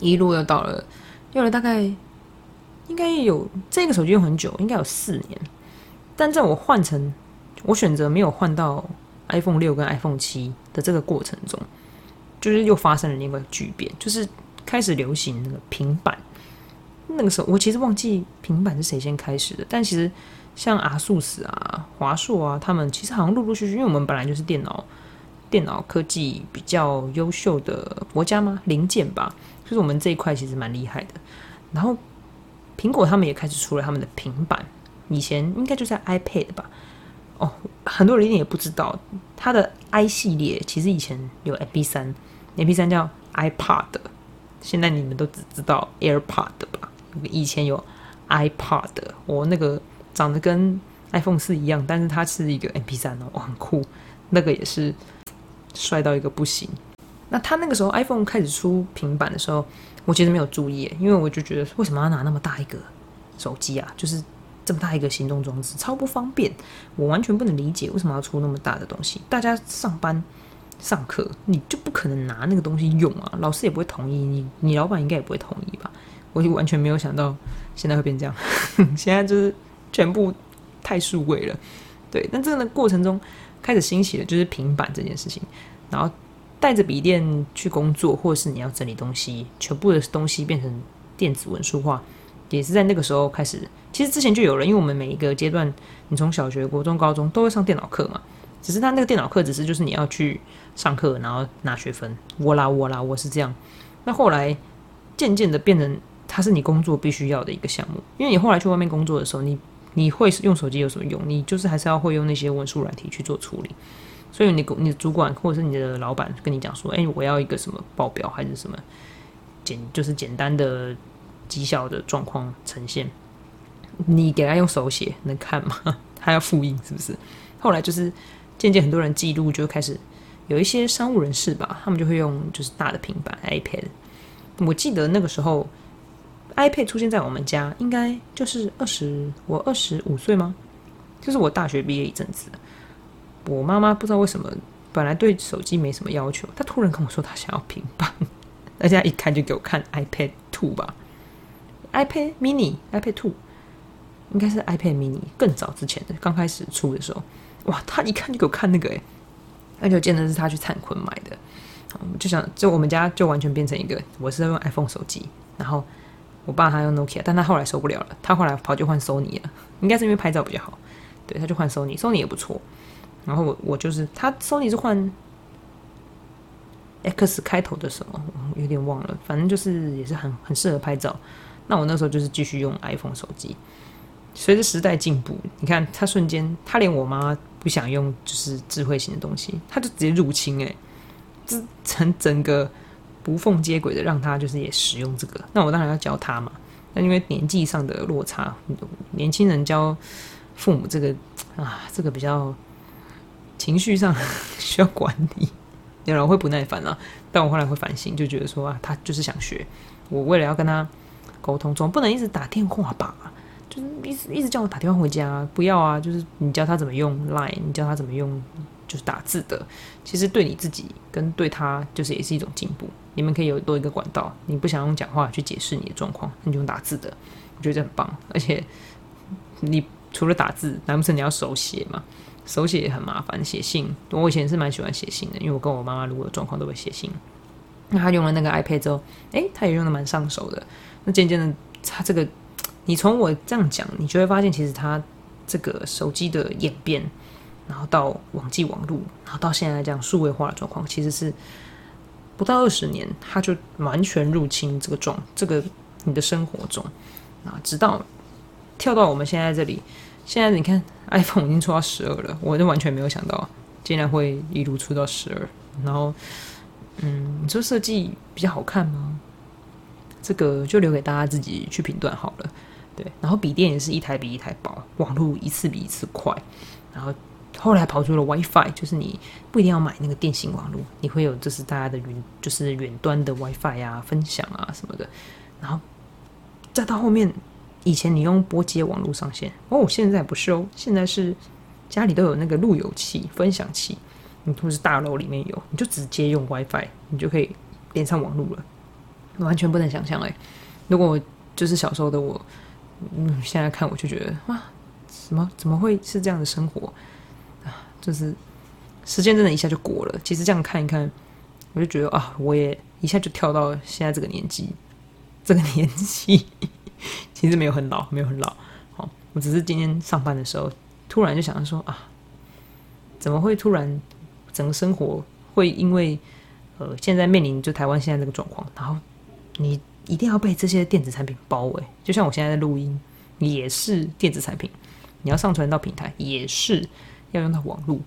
一路又到了，用了大概应该有这个手机用很久，应该有四年，但在我换成。我选择没有换到 iPhone 六跟 iPhone 七的这个过程中，就是又发生了另外一个巨变，就是开始流行那个平板。那个时候我其实忘记平板是谁先开始的，但其实像阿素斯啊、华硕啊，他们其实好像陆陆续续，因为我们本来就是电脑电脑科技比较优秀的国家嘛，零件吧，就是我们这一块其实蛮厉害的。然后苹果他们也开始出了他们的平板，以前应该就在 iPad 吧。哦，很多人一定也不知道，它的 i 系列其实以前有 MP 三，MP 三叫 iPod，现在你们都只知道 AirPod 吧？以前有 iPod，我那个长得跟 iPhone 四一样，但是它是一个 MP 三哦，很酷，那个也是帅到一个不行。那他那个时候 iPhone 开始出平板的时候，我其实没有注意，因为我就觉得为什么要拿那么大一个手机啊？就是。这么大一个行动装置，超不方便。我完全不能理解为什么要出那么大的东西。大家上班、上课，你就不可能拿那个东西用啊？老师也不会同意，你你老板应该也不会同意吧？我就完全没有想到现在会变这样。现在就是全部太数位了，对。但这个过程中开始兴起的就是平板这件事情，然后带着笔电去工作，或是你要整理东西，全部的东西变成电子文书化。也是在那个时候开始，其实之前就有了，因为我们每一个阶段，你从小学、国中、高中都会上电脑课嘛。只是他那个电脑课只是就是你要去上课，然后拿学分。我啦我啦我是这样。那后来渐渐的变成，它是你工作必须要的一个项目。因为你后来去外面工作的时候，你你会用手机有什么用？你就是还是要会用那些文书软体去做处理。所以你你的主管或者是你的老板跟你讲说，哎，我要一个什么报表还是什么简就是简单的。绩效的状况呈现，你给他用手写能看吗？他要复印是不是？后来就是渐渐很多人记录就开始有一些商务人士吧，他们就会用就是大的平板 iPad。我记得那个时候 iPad 出现在我们家，应该就是二十我二十五岁吗？就是我大学毕业一阵子，我妈妈不知道为什么本来对手机没什么要求，她突然跟我说她想要平板，大家一看就给我看 iPad Two 吧。iPad Mini、iPad Two，应该是 iPad Mini 更早之前的，刚开始出的时候，哇，他一看就给我看那个，哎，而且见的是他去灿坤买的，就想就我们家就完全变成一个，我是在用 iPhone 手机，然后我爸他用 Nokia，但他后来受不了了，他后来跑去换 Sony 了，应该是因为拍照比较好，对，他就换 Sony，Sony 也不错，然后我我就是他 Sony 是换 X 开头的什么，有点忘了，反正就是也是很很适合拍照。那我那时候就是继续用 iPhone 手机。随着时代进步，你看他瞬间，他连我妈不想用就是智慧型的东西，他就直接入侵哎，这成整个无缝接轨的让他就是也使用这个。那我当然要教他嘛。那因为年纪上的落差，年轻人教父母这个啊，这个比较情绪上 需要管理，有人会不耐烦啊。但我后来会反省，就觉得说啊，他就是想学，我为了要跟他。沟通总不能一直打电话吧？就是一直一直叫我打电话回家，不要啊！就是你教他怎么用 Line，你教他怎么用就是打字的。其实对你自己跟对他，就是也是一种进步。你们可以有多一个管道。你不想用讲话去解释你的状况，你就用打字的，我觉得很棒。而且你除了打字，难不成你要手写嘛？手写也很麻烦，写信。我以前是蛮喜欢写信的，因为我跟我妈妈如果状况都会写信。那他用了那个 iPad 之后，诶，他也用的蛮上手的。那渐渐的，他这个，你从我这样讲，你就会发现，其实他这个手机的演变，然后到网际网络，然后到现在这样数位化的状况，其实是不到二十年，它就完全入侵这个状，这个你的生活中啊，直到跳到我们现在这里，现在你看 iPhone 已经出到十二了，我就完全没有想到，竟然会一路出到十二，然后，嗯，你说设计比较好看吗？这个就留给大家自己去评断好了，对。然后笔电也是一台比一台薄，网络一次比一次快，然后后来跑出了 WiFi，就是你不一定要买那个电信网络，你会有就是大家的云，就是远端的 WiFi 啊、分享啊什么的。然后再到后面，以前你用拨接网络上线，哦，现在不是哦，现在是家里都有那个路由器、分享器，你或是大楼里面有，你就直接用 WiFi，你就可以连上网络了。完全不能想象哎，如果就是小时候的我，嗯，现在看我就觉得哇，什么怎么会是这样的生活啊？就是时间真的一下就过了。其实这样看一看，我就觉得啊，我也一下就跳到现在这个年纪，这个年纪 其实没有很老，没有很老。好，我只是今天上班的时候，突然就想说啊，怎么会突然整个生活会因为呃现在面临就台湾现在这个状况，然后你一定要被这些电子产品包围？就像我现在在录音也是电子产品，你要上传到平台也是。要用到网络，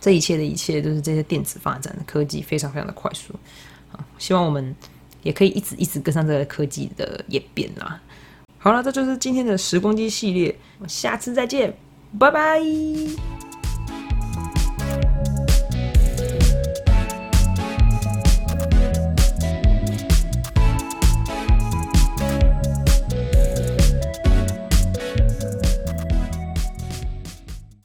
这一切的一切都是这些电子发展的科技非常非常的快速啊！希望我们也可以一直一直跟上这个科技的演变啦。好了，这就是今天的时光机系列，下次再见，拜拜。